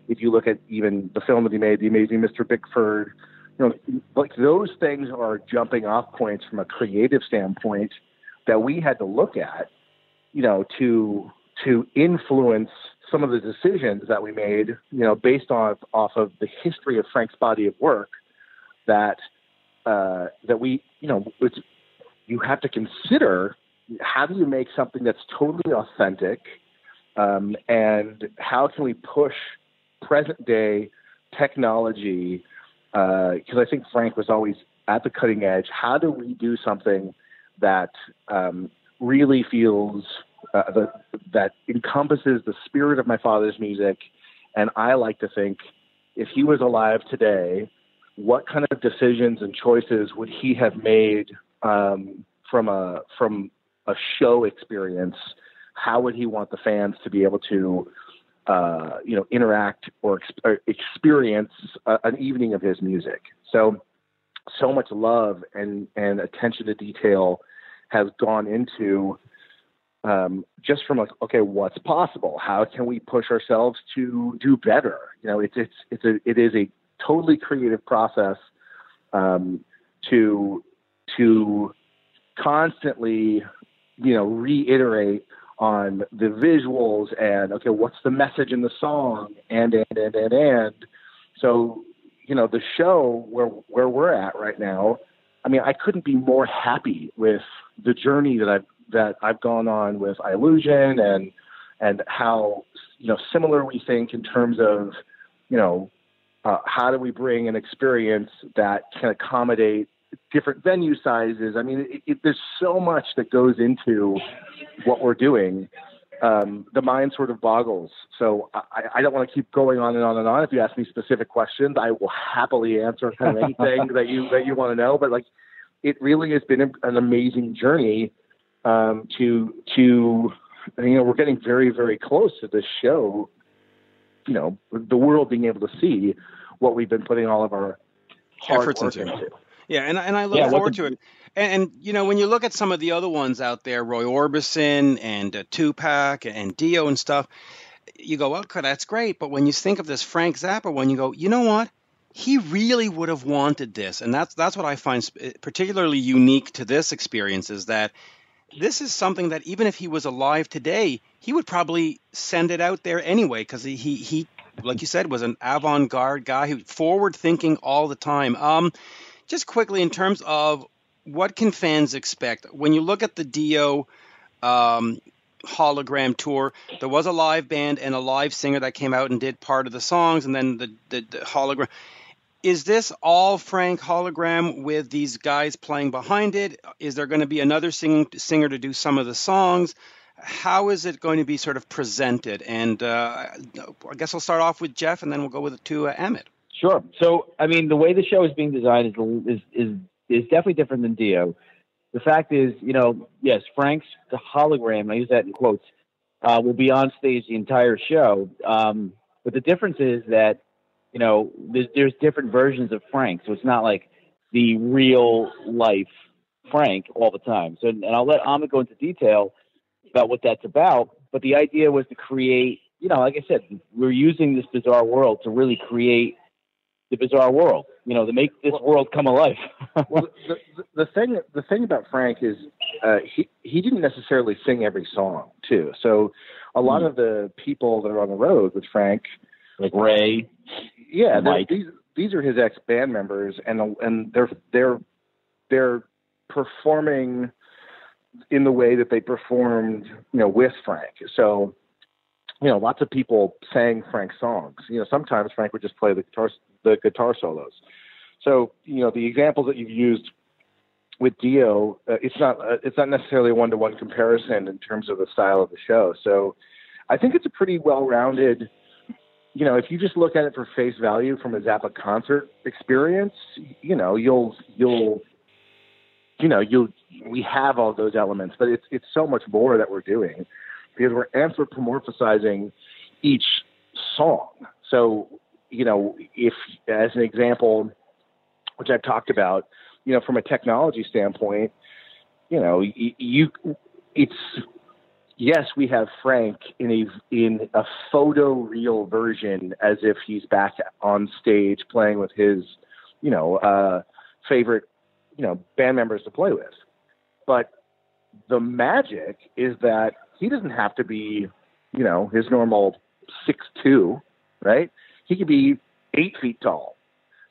S8: if you look at even the film that he made, The Amazing Mr. Bickford, you know, like those things are jumping off points from a creative standpoint that we had to look at, you know, to to influence some of the decisions that we made, you know, based on off of the history of Frank's body of work that uh, that we, you know, you have to consider how do you make something that's totally authentic, um, and how can we push present day technology? Because uh, I think Frank was always at the cutting edge. How do we do something that um, really feels uh, the, that encompasses the spirit of my father's music? And I like to think if he was alive today, what kind of decisions and choices would he have made um, from a from a show experience? How would he want the fans to be able to, uh, you know, interact or, ex- or experience a, an evening of his music? So, so much love and and attention to detail has gone into um, just from like, okay, what's possible? How can we push ourselves to do better? You know, it's it's it's a it is a totally creative process um, to to constantly you know reiterate on the visuals and okay what's the message in the song and and and and and so you know the show where where we're at right now i mean i couldn't be more happy with the journey that i've that i've gone on with Eyellusion and and how you know similar we think in terms of you know uh, how do we bring an experience that can accommodate different venue sizes? I mean, it, it, there's so much that goes into what we're doing. Um, the mind sort of boggles. So I, I don't want to keep going on and on and on. If you ask me specific questions, I will happily answer kind of anything [laughs] that you that you want to know. But like, it really has been an amazing journey um, to to you know we're getting very very close to this show you know the world being able to see what we've been putting all of our efforts into. into.
S3: Yeah, and and I look yeah, forward to it. And, and, you know, when you look at some of the other ones out there, Roy Orbison and uh, Tupac and Dio and stuff, you go, okay, that's great. But when you think of this Frank Zappa one, you go, you know what? He really would have wanted this, and that's that's what I find particularly unique to this experience is that this is something that even if he was alive today, he would probably send it out there anyway because he, he, he like you said was an avant-garde guy who forward thinking all the time. Um, just quickly in terms of what can fans expect when you look at the Dio um, hologram tour. There was a live band and a live singer that came out and did part of the songs, and then the, the, the hologram. Is this all Frank hologram with these guys playing behind it? Is there going to be another sing, singer to do some of the songs? How is it going to be sort of presented? And uh, I guess I'll start off with Jeff, and then we'll go with to uh, Ahmet.
S7: Sure. So, I mean, the way the show is being designed is is is, is definitely different than Dio. The fact is, you know, yes, Frank's the hologram. I use that in quotes. Uh, will be on stage the entire show. Um, but the difference is that, you know, there's, there's different versions of Frank. So it's not like the real life Frank all the time. So, and I'll let Ahmet go into detail about what that's about. But the idea was to create, you know, like I said, we're using this bizarre world to really create the bizarre world, you know, to make this world come alive. [laughs]
S8: well, the, the, the, thing the thing about Frank is uh, he he didn't necessarily sing every song too. So a lot mm. of the people that are on the road with Frank,
S7: like Ray,
S8: yeah, these these are his ex band members, and and they're they're they're performing in the way that they performed, you know, with Frank. So you know, lots of people sang Frank's songs. You know, sometimes Frank would just play the guitar the guitar solos. So you know the examples that you've used with Dio, uh, it's not uh, it's not necessarily a one to one comparison in terms of the style of the show. So I think it's a pretty well rounded. You know, if you just look at it for face value from a Zappa concert experience, you know, you'll you'll you know you'll we have all those elements, but it's it's so much more that we're doing because we're anthropomorphizing each song. So you know, if as an example, which I've talked about, you know, from a technology standpoint, you know, you, you it's yes, we have Frank in a in a photo real version as if he's back on stage playing with his, you know, uh, favorite, you know, band members to play with. But the magic is that he doesn't have to be, you know, his normal six two, right? he could be eight feet tall.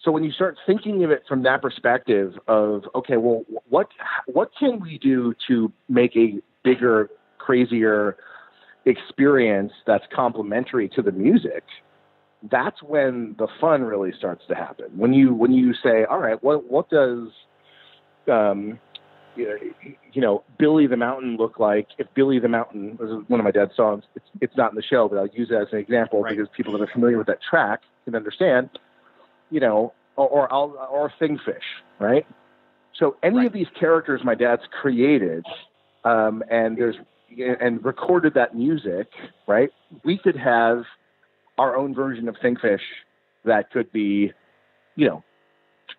S8: So when you start thinking of it from that perspective of okay, well, what what can we do to make a bigger, crazier experience that's complementary to the music? That's when the fun really starts to happen. When you when you say, all right, what what does um, you know, Billy the Mountain look like if Billy the Mountain was one of my dad's songs. It's it's not in the show, but I'll use it as an example right. because people that are familiar with that track can understand. You know, or or, or Thingfish, right? So any right. of these characters my dad's created, um, and there's and recorded that music, right? We could have our own version of Thingfish that could be, you know,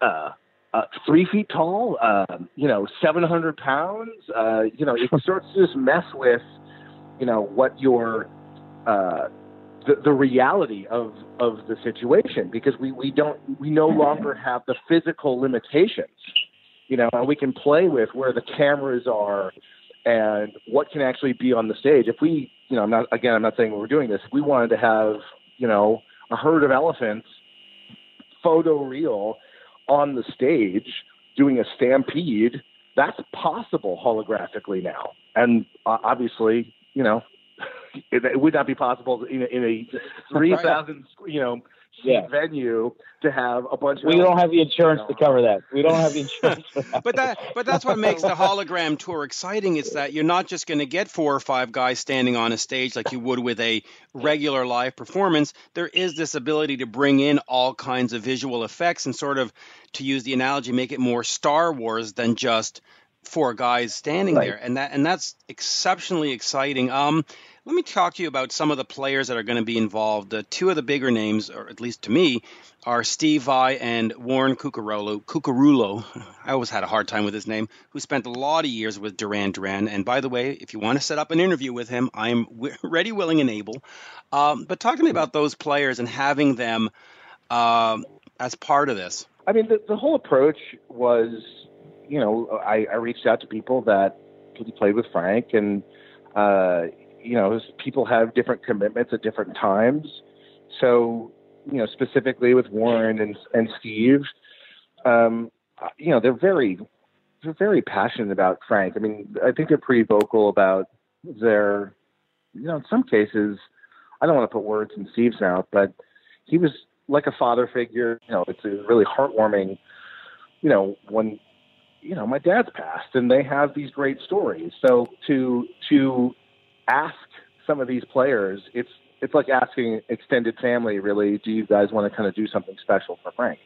S8: uh, uh, three feet tall, uh, you know, 700 pounds. Uh, you know, it [laughs] starts to just mess with, you know, what your, uh, the, the reality of, of the situation because we, we don't, we no longer have the physical limitations, you know, and we can play with where the cameras are and what can actually be on the stage. If we, you know, I'm not, again, I'm not saying we're doing this. If we wanted to have, you know, a herd of elephants photo real on the stage doing a stampede, that's possible holographically now. And uh, obviously, you know, [laughs] it, it, would not be possible in a, in a 3,000, you know, yeah. venue to have a bunch.
S7: Of we don't have the insurance to cover that. We don't have the insurance.
S3: That. but that, but that's what makes the hologram tour exciting. Is that you're not just going to get four or five guys standing on a stage like you would with a regular live performance. There is this ability to bring in all kinds of visual effects and sort of, to use the analogy, make it more Star Wars than just four guys standing right. there, and that and that's exceptionally exciting. Um, let me talk to you about some of the players that are going to be involved. Uh, two of the bigger names, or at least to me, are Steve Vai and Warren Cucurullo. Cucurullo, [laughs] I always had a hard time with his name, who spent a lot of years with Duran Duran. And by the way, if you want to set up an interview with him, I'm [laughs] ready, willing, and able. Um, but talk to me about those players and having them uh, as part of this.
S8: I mean, the, the whole approach was, you know, I, I reached out to people that played with Frank and, uh, you know, people have different commitments at different times. So, you know, specifically with Warren and and Steve, um, you know, they're very they're very passionate about Frank. I mean, I think they're pretty vocal about their you know, in some cases, I don't want to put words in Steve's mouth, but he was like a father figure. You know, it's really heartwarming. You know, when you know my dad's passed, and they have these great stories. So to to ask some of these players, it's it's like asking extended family, really, do you guys want to kind of do something special for Frank?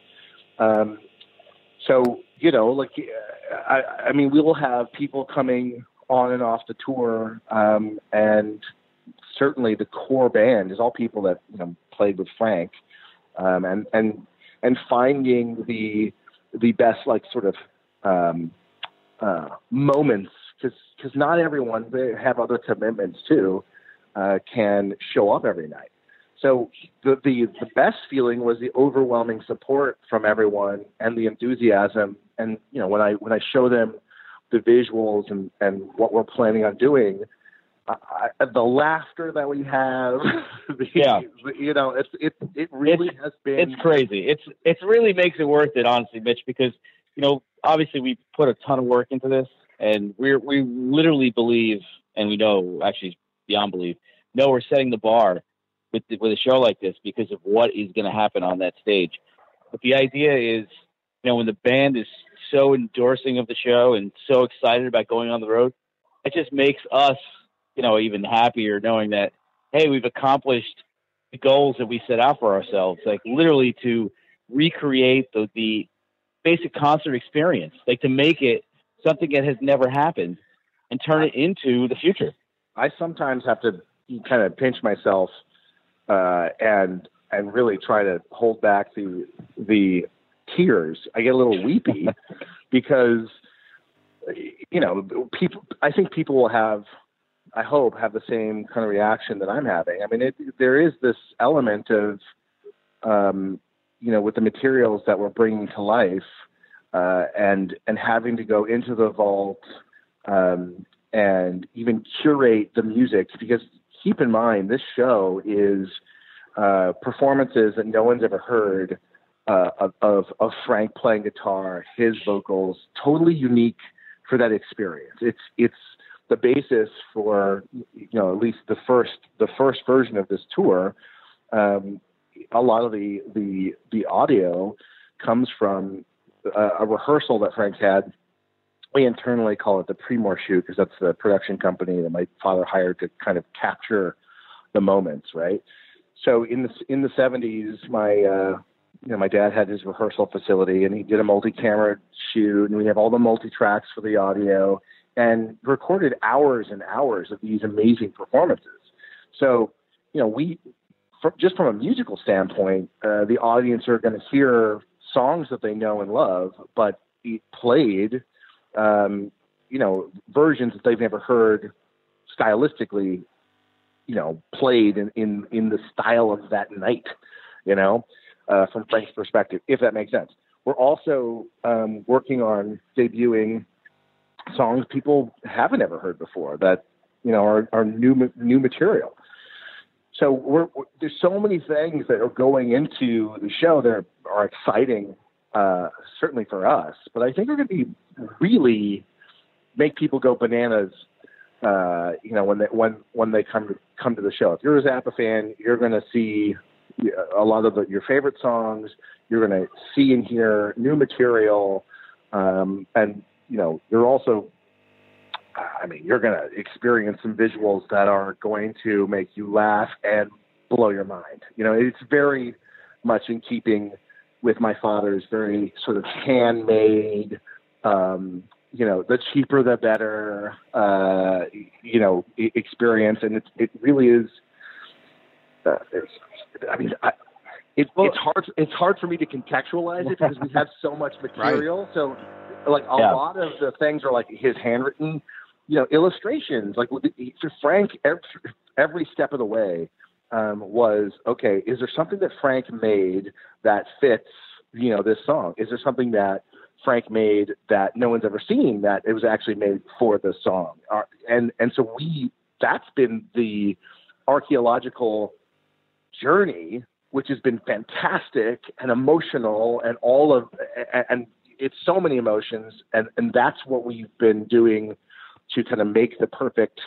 S8: Um, so you know, like I, I mean, we will have people coming on and off the tour, um, and certainly the core band is all people that you know played with Frank, um, and and and finding the the best like sort of um, uh, moments because not everyone they have other commitments too uh, can show up every night. So the, the the best feeling was the overwhelming support from everyone and the enthusiasm. And you know when I when I show them the visuals and and what we're planning on doing, I, the laughter that we have, [laughs] the,
S7: yeah,
S8: you know, it's it it really
S7: it's,
S8: has been.
S7: It's crazy. It's it really makes it worth it, honestly, Mitch, because you know obviously we put a ton of work into this, and we we literally believe, and we know actually beyond belief, no, we're setting the bar with the, with a show like this because of what is going to happen on that stage. But the idea is, you know, when the band is so endorsing of the show and so excited about going on the road, it just makes us you know, even happier knowing that, hey, we've accomplished the goals that we set out for ourselves, like literally to recreate the, the basic concert experience, like to make it something that has never happened and turn it into the future.
S8: I sometimes have to kind of pinch myself uh, and and really try to hold back the the tears. I get a little weepy [laughs] because you know people. I think people will have I hope, have the same kind of reaction that I'm having. I mean, it, there is this element of, um, you know, with the materials that we're bringing to life, uh, and and having to go into the vault um, and even curate the music because keep in mind this show is uh, performances that no one's ever heard uh, of, of, Frank playing guitar, his vocals, totally unique for that experience. It's it's the basis for you know at least the first the first version of this tour. Um, a lot of the the the audio comes from a, rehearsal that Frank had. We internally call it the Primor shoot because that's the production company that my father hired to kind of capture the moments, right? So in the in the 70s, my uh, you know my dad had his rehearsal facility and he did a multi-camera shoot, and we have all the multi tracks for the audio and recorded hours and hours of these amazing performances. So, you know, we, just from a musical standpoint, uh, the audience are going to hear songs that they know and love, but played, um, you know, versions that they've never heard stylistically, you know, played in, in, in the style of that night, you know, uh, from Frank's perspective, if that makes sense. We're also um, working on debuting songs people haven't ever heard before that you know are, are new new material. So we're, we're, there's so many things that are going into the show that are, are exciting, uh, certainly for us. But I think are going to be really make people go bananas. Uh, you know, when they when when they come to come to the show. If you're a Zappa fan, you're going to see a lot of the, your favorite songs. You're going to see and hear new material, um, and you know, you're also, I mean, you're going to experience some visuals that are going to make you laugh and blow your mind. You know, it's very much in keeping with my father's very sort of handmade, um, you know, the cheaper the better, uh, you know, experience, and it it really is. Uh, I mean, I, it, it's hard. It's hard for me to contextualize it because we have so much [laughs] material. Right. So like a yeah. lot of the things are like his handwritten, you know, illustrations. Like for Frank, every, every step of the way um, was okay. Is there something that Frank made that fits, you know, this song? Is there something that Frank made that no one's ever seen that it was actually made for the song? And and so we that's been the archaeological journey which has been fantastic and emotional and all of and it's so many emotions, and and that's what we've been doing to kind of make the perfect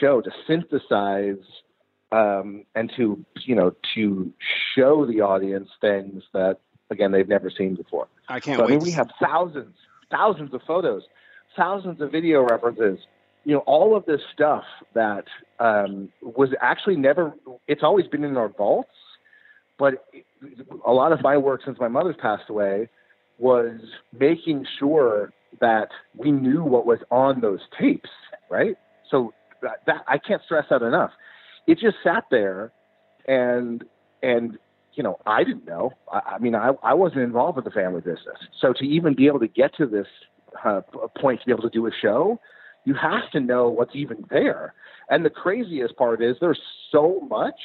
S8: show to synthesize um, and to you know to show the audience things that again they've never seen before.
S3: I can't
S8: So,
S3: wait.
S8: I mean, we have thousands, thousands of photos, thousands of video references. You know, all of this stuff that um, was actually never. It's always been in our vaults, but a lot of my work since my mother's passed away was making sure that we knew what was on those tapes, right? So that, that I can't stress that enough. It just sat there, and and you know I didn't know. I, I mean, I I wasn't involved with the family business, so to even be able to get to this uh, point to be able to do a show, you have to know what's even there. And the craziest part is there's so much,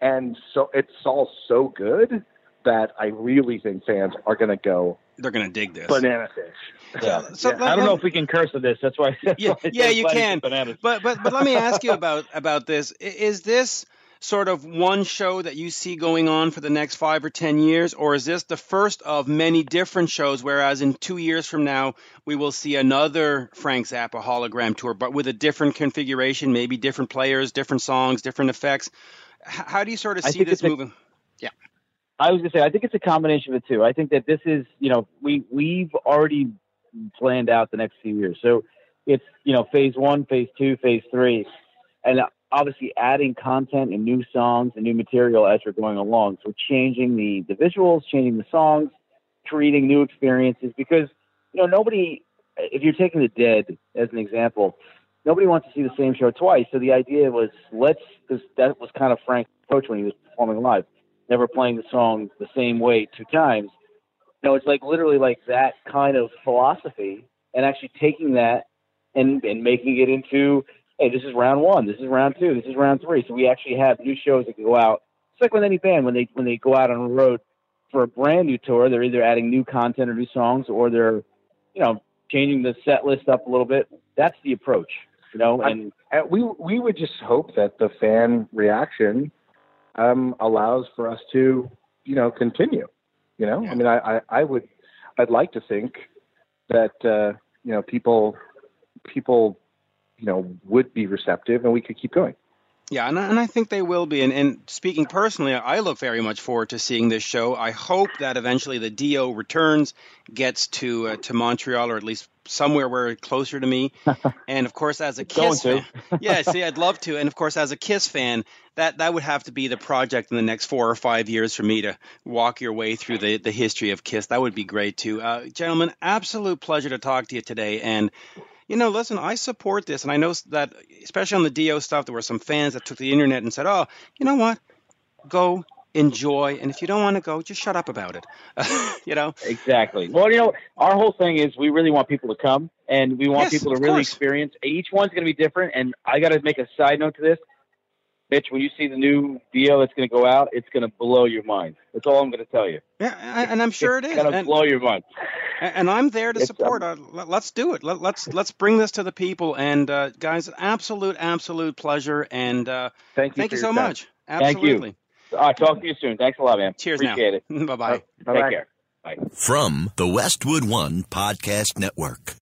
S8: and so it's all so good that I really think fans are going to go
S3: They're going to dig this.
S8: banana fish.
S7: Yeah.
S3: So
S8: Yeah.
S3: let-
S7: I don't know if we can curse at this. That's why. That's
S3: Yeah, [laughs]
S7: why
S3: yeah, you can.
S7: and Bananas.
S3: But but but let me [laughs] ask you about about this. Is this sort of one show that you see going on for the next five or ten years, or is this the first of many different shows? Whereas in two years from now, we will see another Frank Zappa hologram tour, but with a different configuration, maybe different players, different songs, different effects. How do you sort of see this
S7: it's a-
S3: moving?
S7: I was gonna say I think it's a combination of the two. I think that this is you know we we've already planned out the next few years, so it's you know phase one, phase two, phase three, and obviously adding content and new songs and new material as we're going along. So changing the the visuals, changing the songs, creating new experiences because you know nobody if you're taking the Dead as an example. Nobody wants to see the same show twice. So the idea was let's, because that was kind of Frank's approach when he was performing live never playing the song the same way two times. No, it's like literally like that kind of philosophy, and actually taking that and and making it into hey, this is round one, this is round two, this is round three. So we actually have new shows that go out. It's like with any band when they when they go out on the road for a brand new tour, they're either adding new content or new songs, or they're you know changing the set list up a little bit. That's the approach, you know. And
S8: And we we would just hope that the fan reaction um, allows for us to, you know, continue. You know,
S3: Yeah.
S8: I mean, I, I, I would, I'd like to think that uh, you know people, people, you know, would be receptive and we could keep going.
S3: Yeah, and I, and I think they will be. And, and speaking personally, I look very much forward to seeing this show. I hope that eventually the Dio returns, gets to uh, to Montreal or at least somewhere where closer to me. [laughs] and of course, as a Kiss fan, [laughs] yeah, see, I'd love to. And of course, as a Kiss fan, that that would have to be the project in the next four or five years for me to walk your way through the the history of Kiss. That would be great too, uh, gentlemen. Absolute pleasure to talk to you today. And you know, listen, I support this, and I know that, especially on the Dio stuff, there were some fans that took the internet and said, "Oh, you know what? Go enjoy, and if you don't want to go, just shut up about it." [laughs] you know,
S7: Exactly. Well, you know, our whole thing is we really want people to come and we want
S3: Yes,
S7: people to really
S3: course.
S7: experience. Each one's going to be different. And I got to make a side note to this. Mitch, when you see the new Dio that's going to go out, it's going to blow your mind. That's all I'm going to tell you.
S3: yeah, and and I'm sure it is,
S7: It's going to
S3: and,
S7: blow your mind.
S3: and I'm there to
S7: It's,
S3: support. Uh, let- let's do it. Let, let's let's bring this to the people, and uh, guys, absolute absolute pleasure, and uh,
S8: Thank you.
S3: thank you so
S8: time.
S3: much.
S7: Thank you.
S3: Absolutely.
S7: All right, talk to you soon. Thanks a lot, man.
S3: Cheers
S7: Appreciate
S3: now.
S7: it.
S3: bye [laughs] bye.
S8: Bye-bye.
S7: Take care. Bye.
S9: From the Westwood One Podcast Network.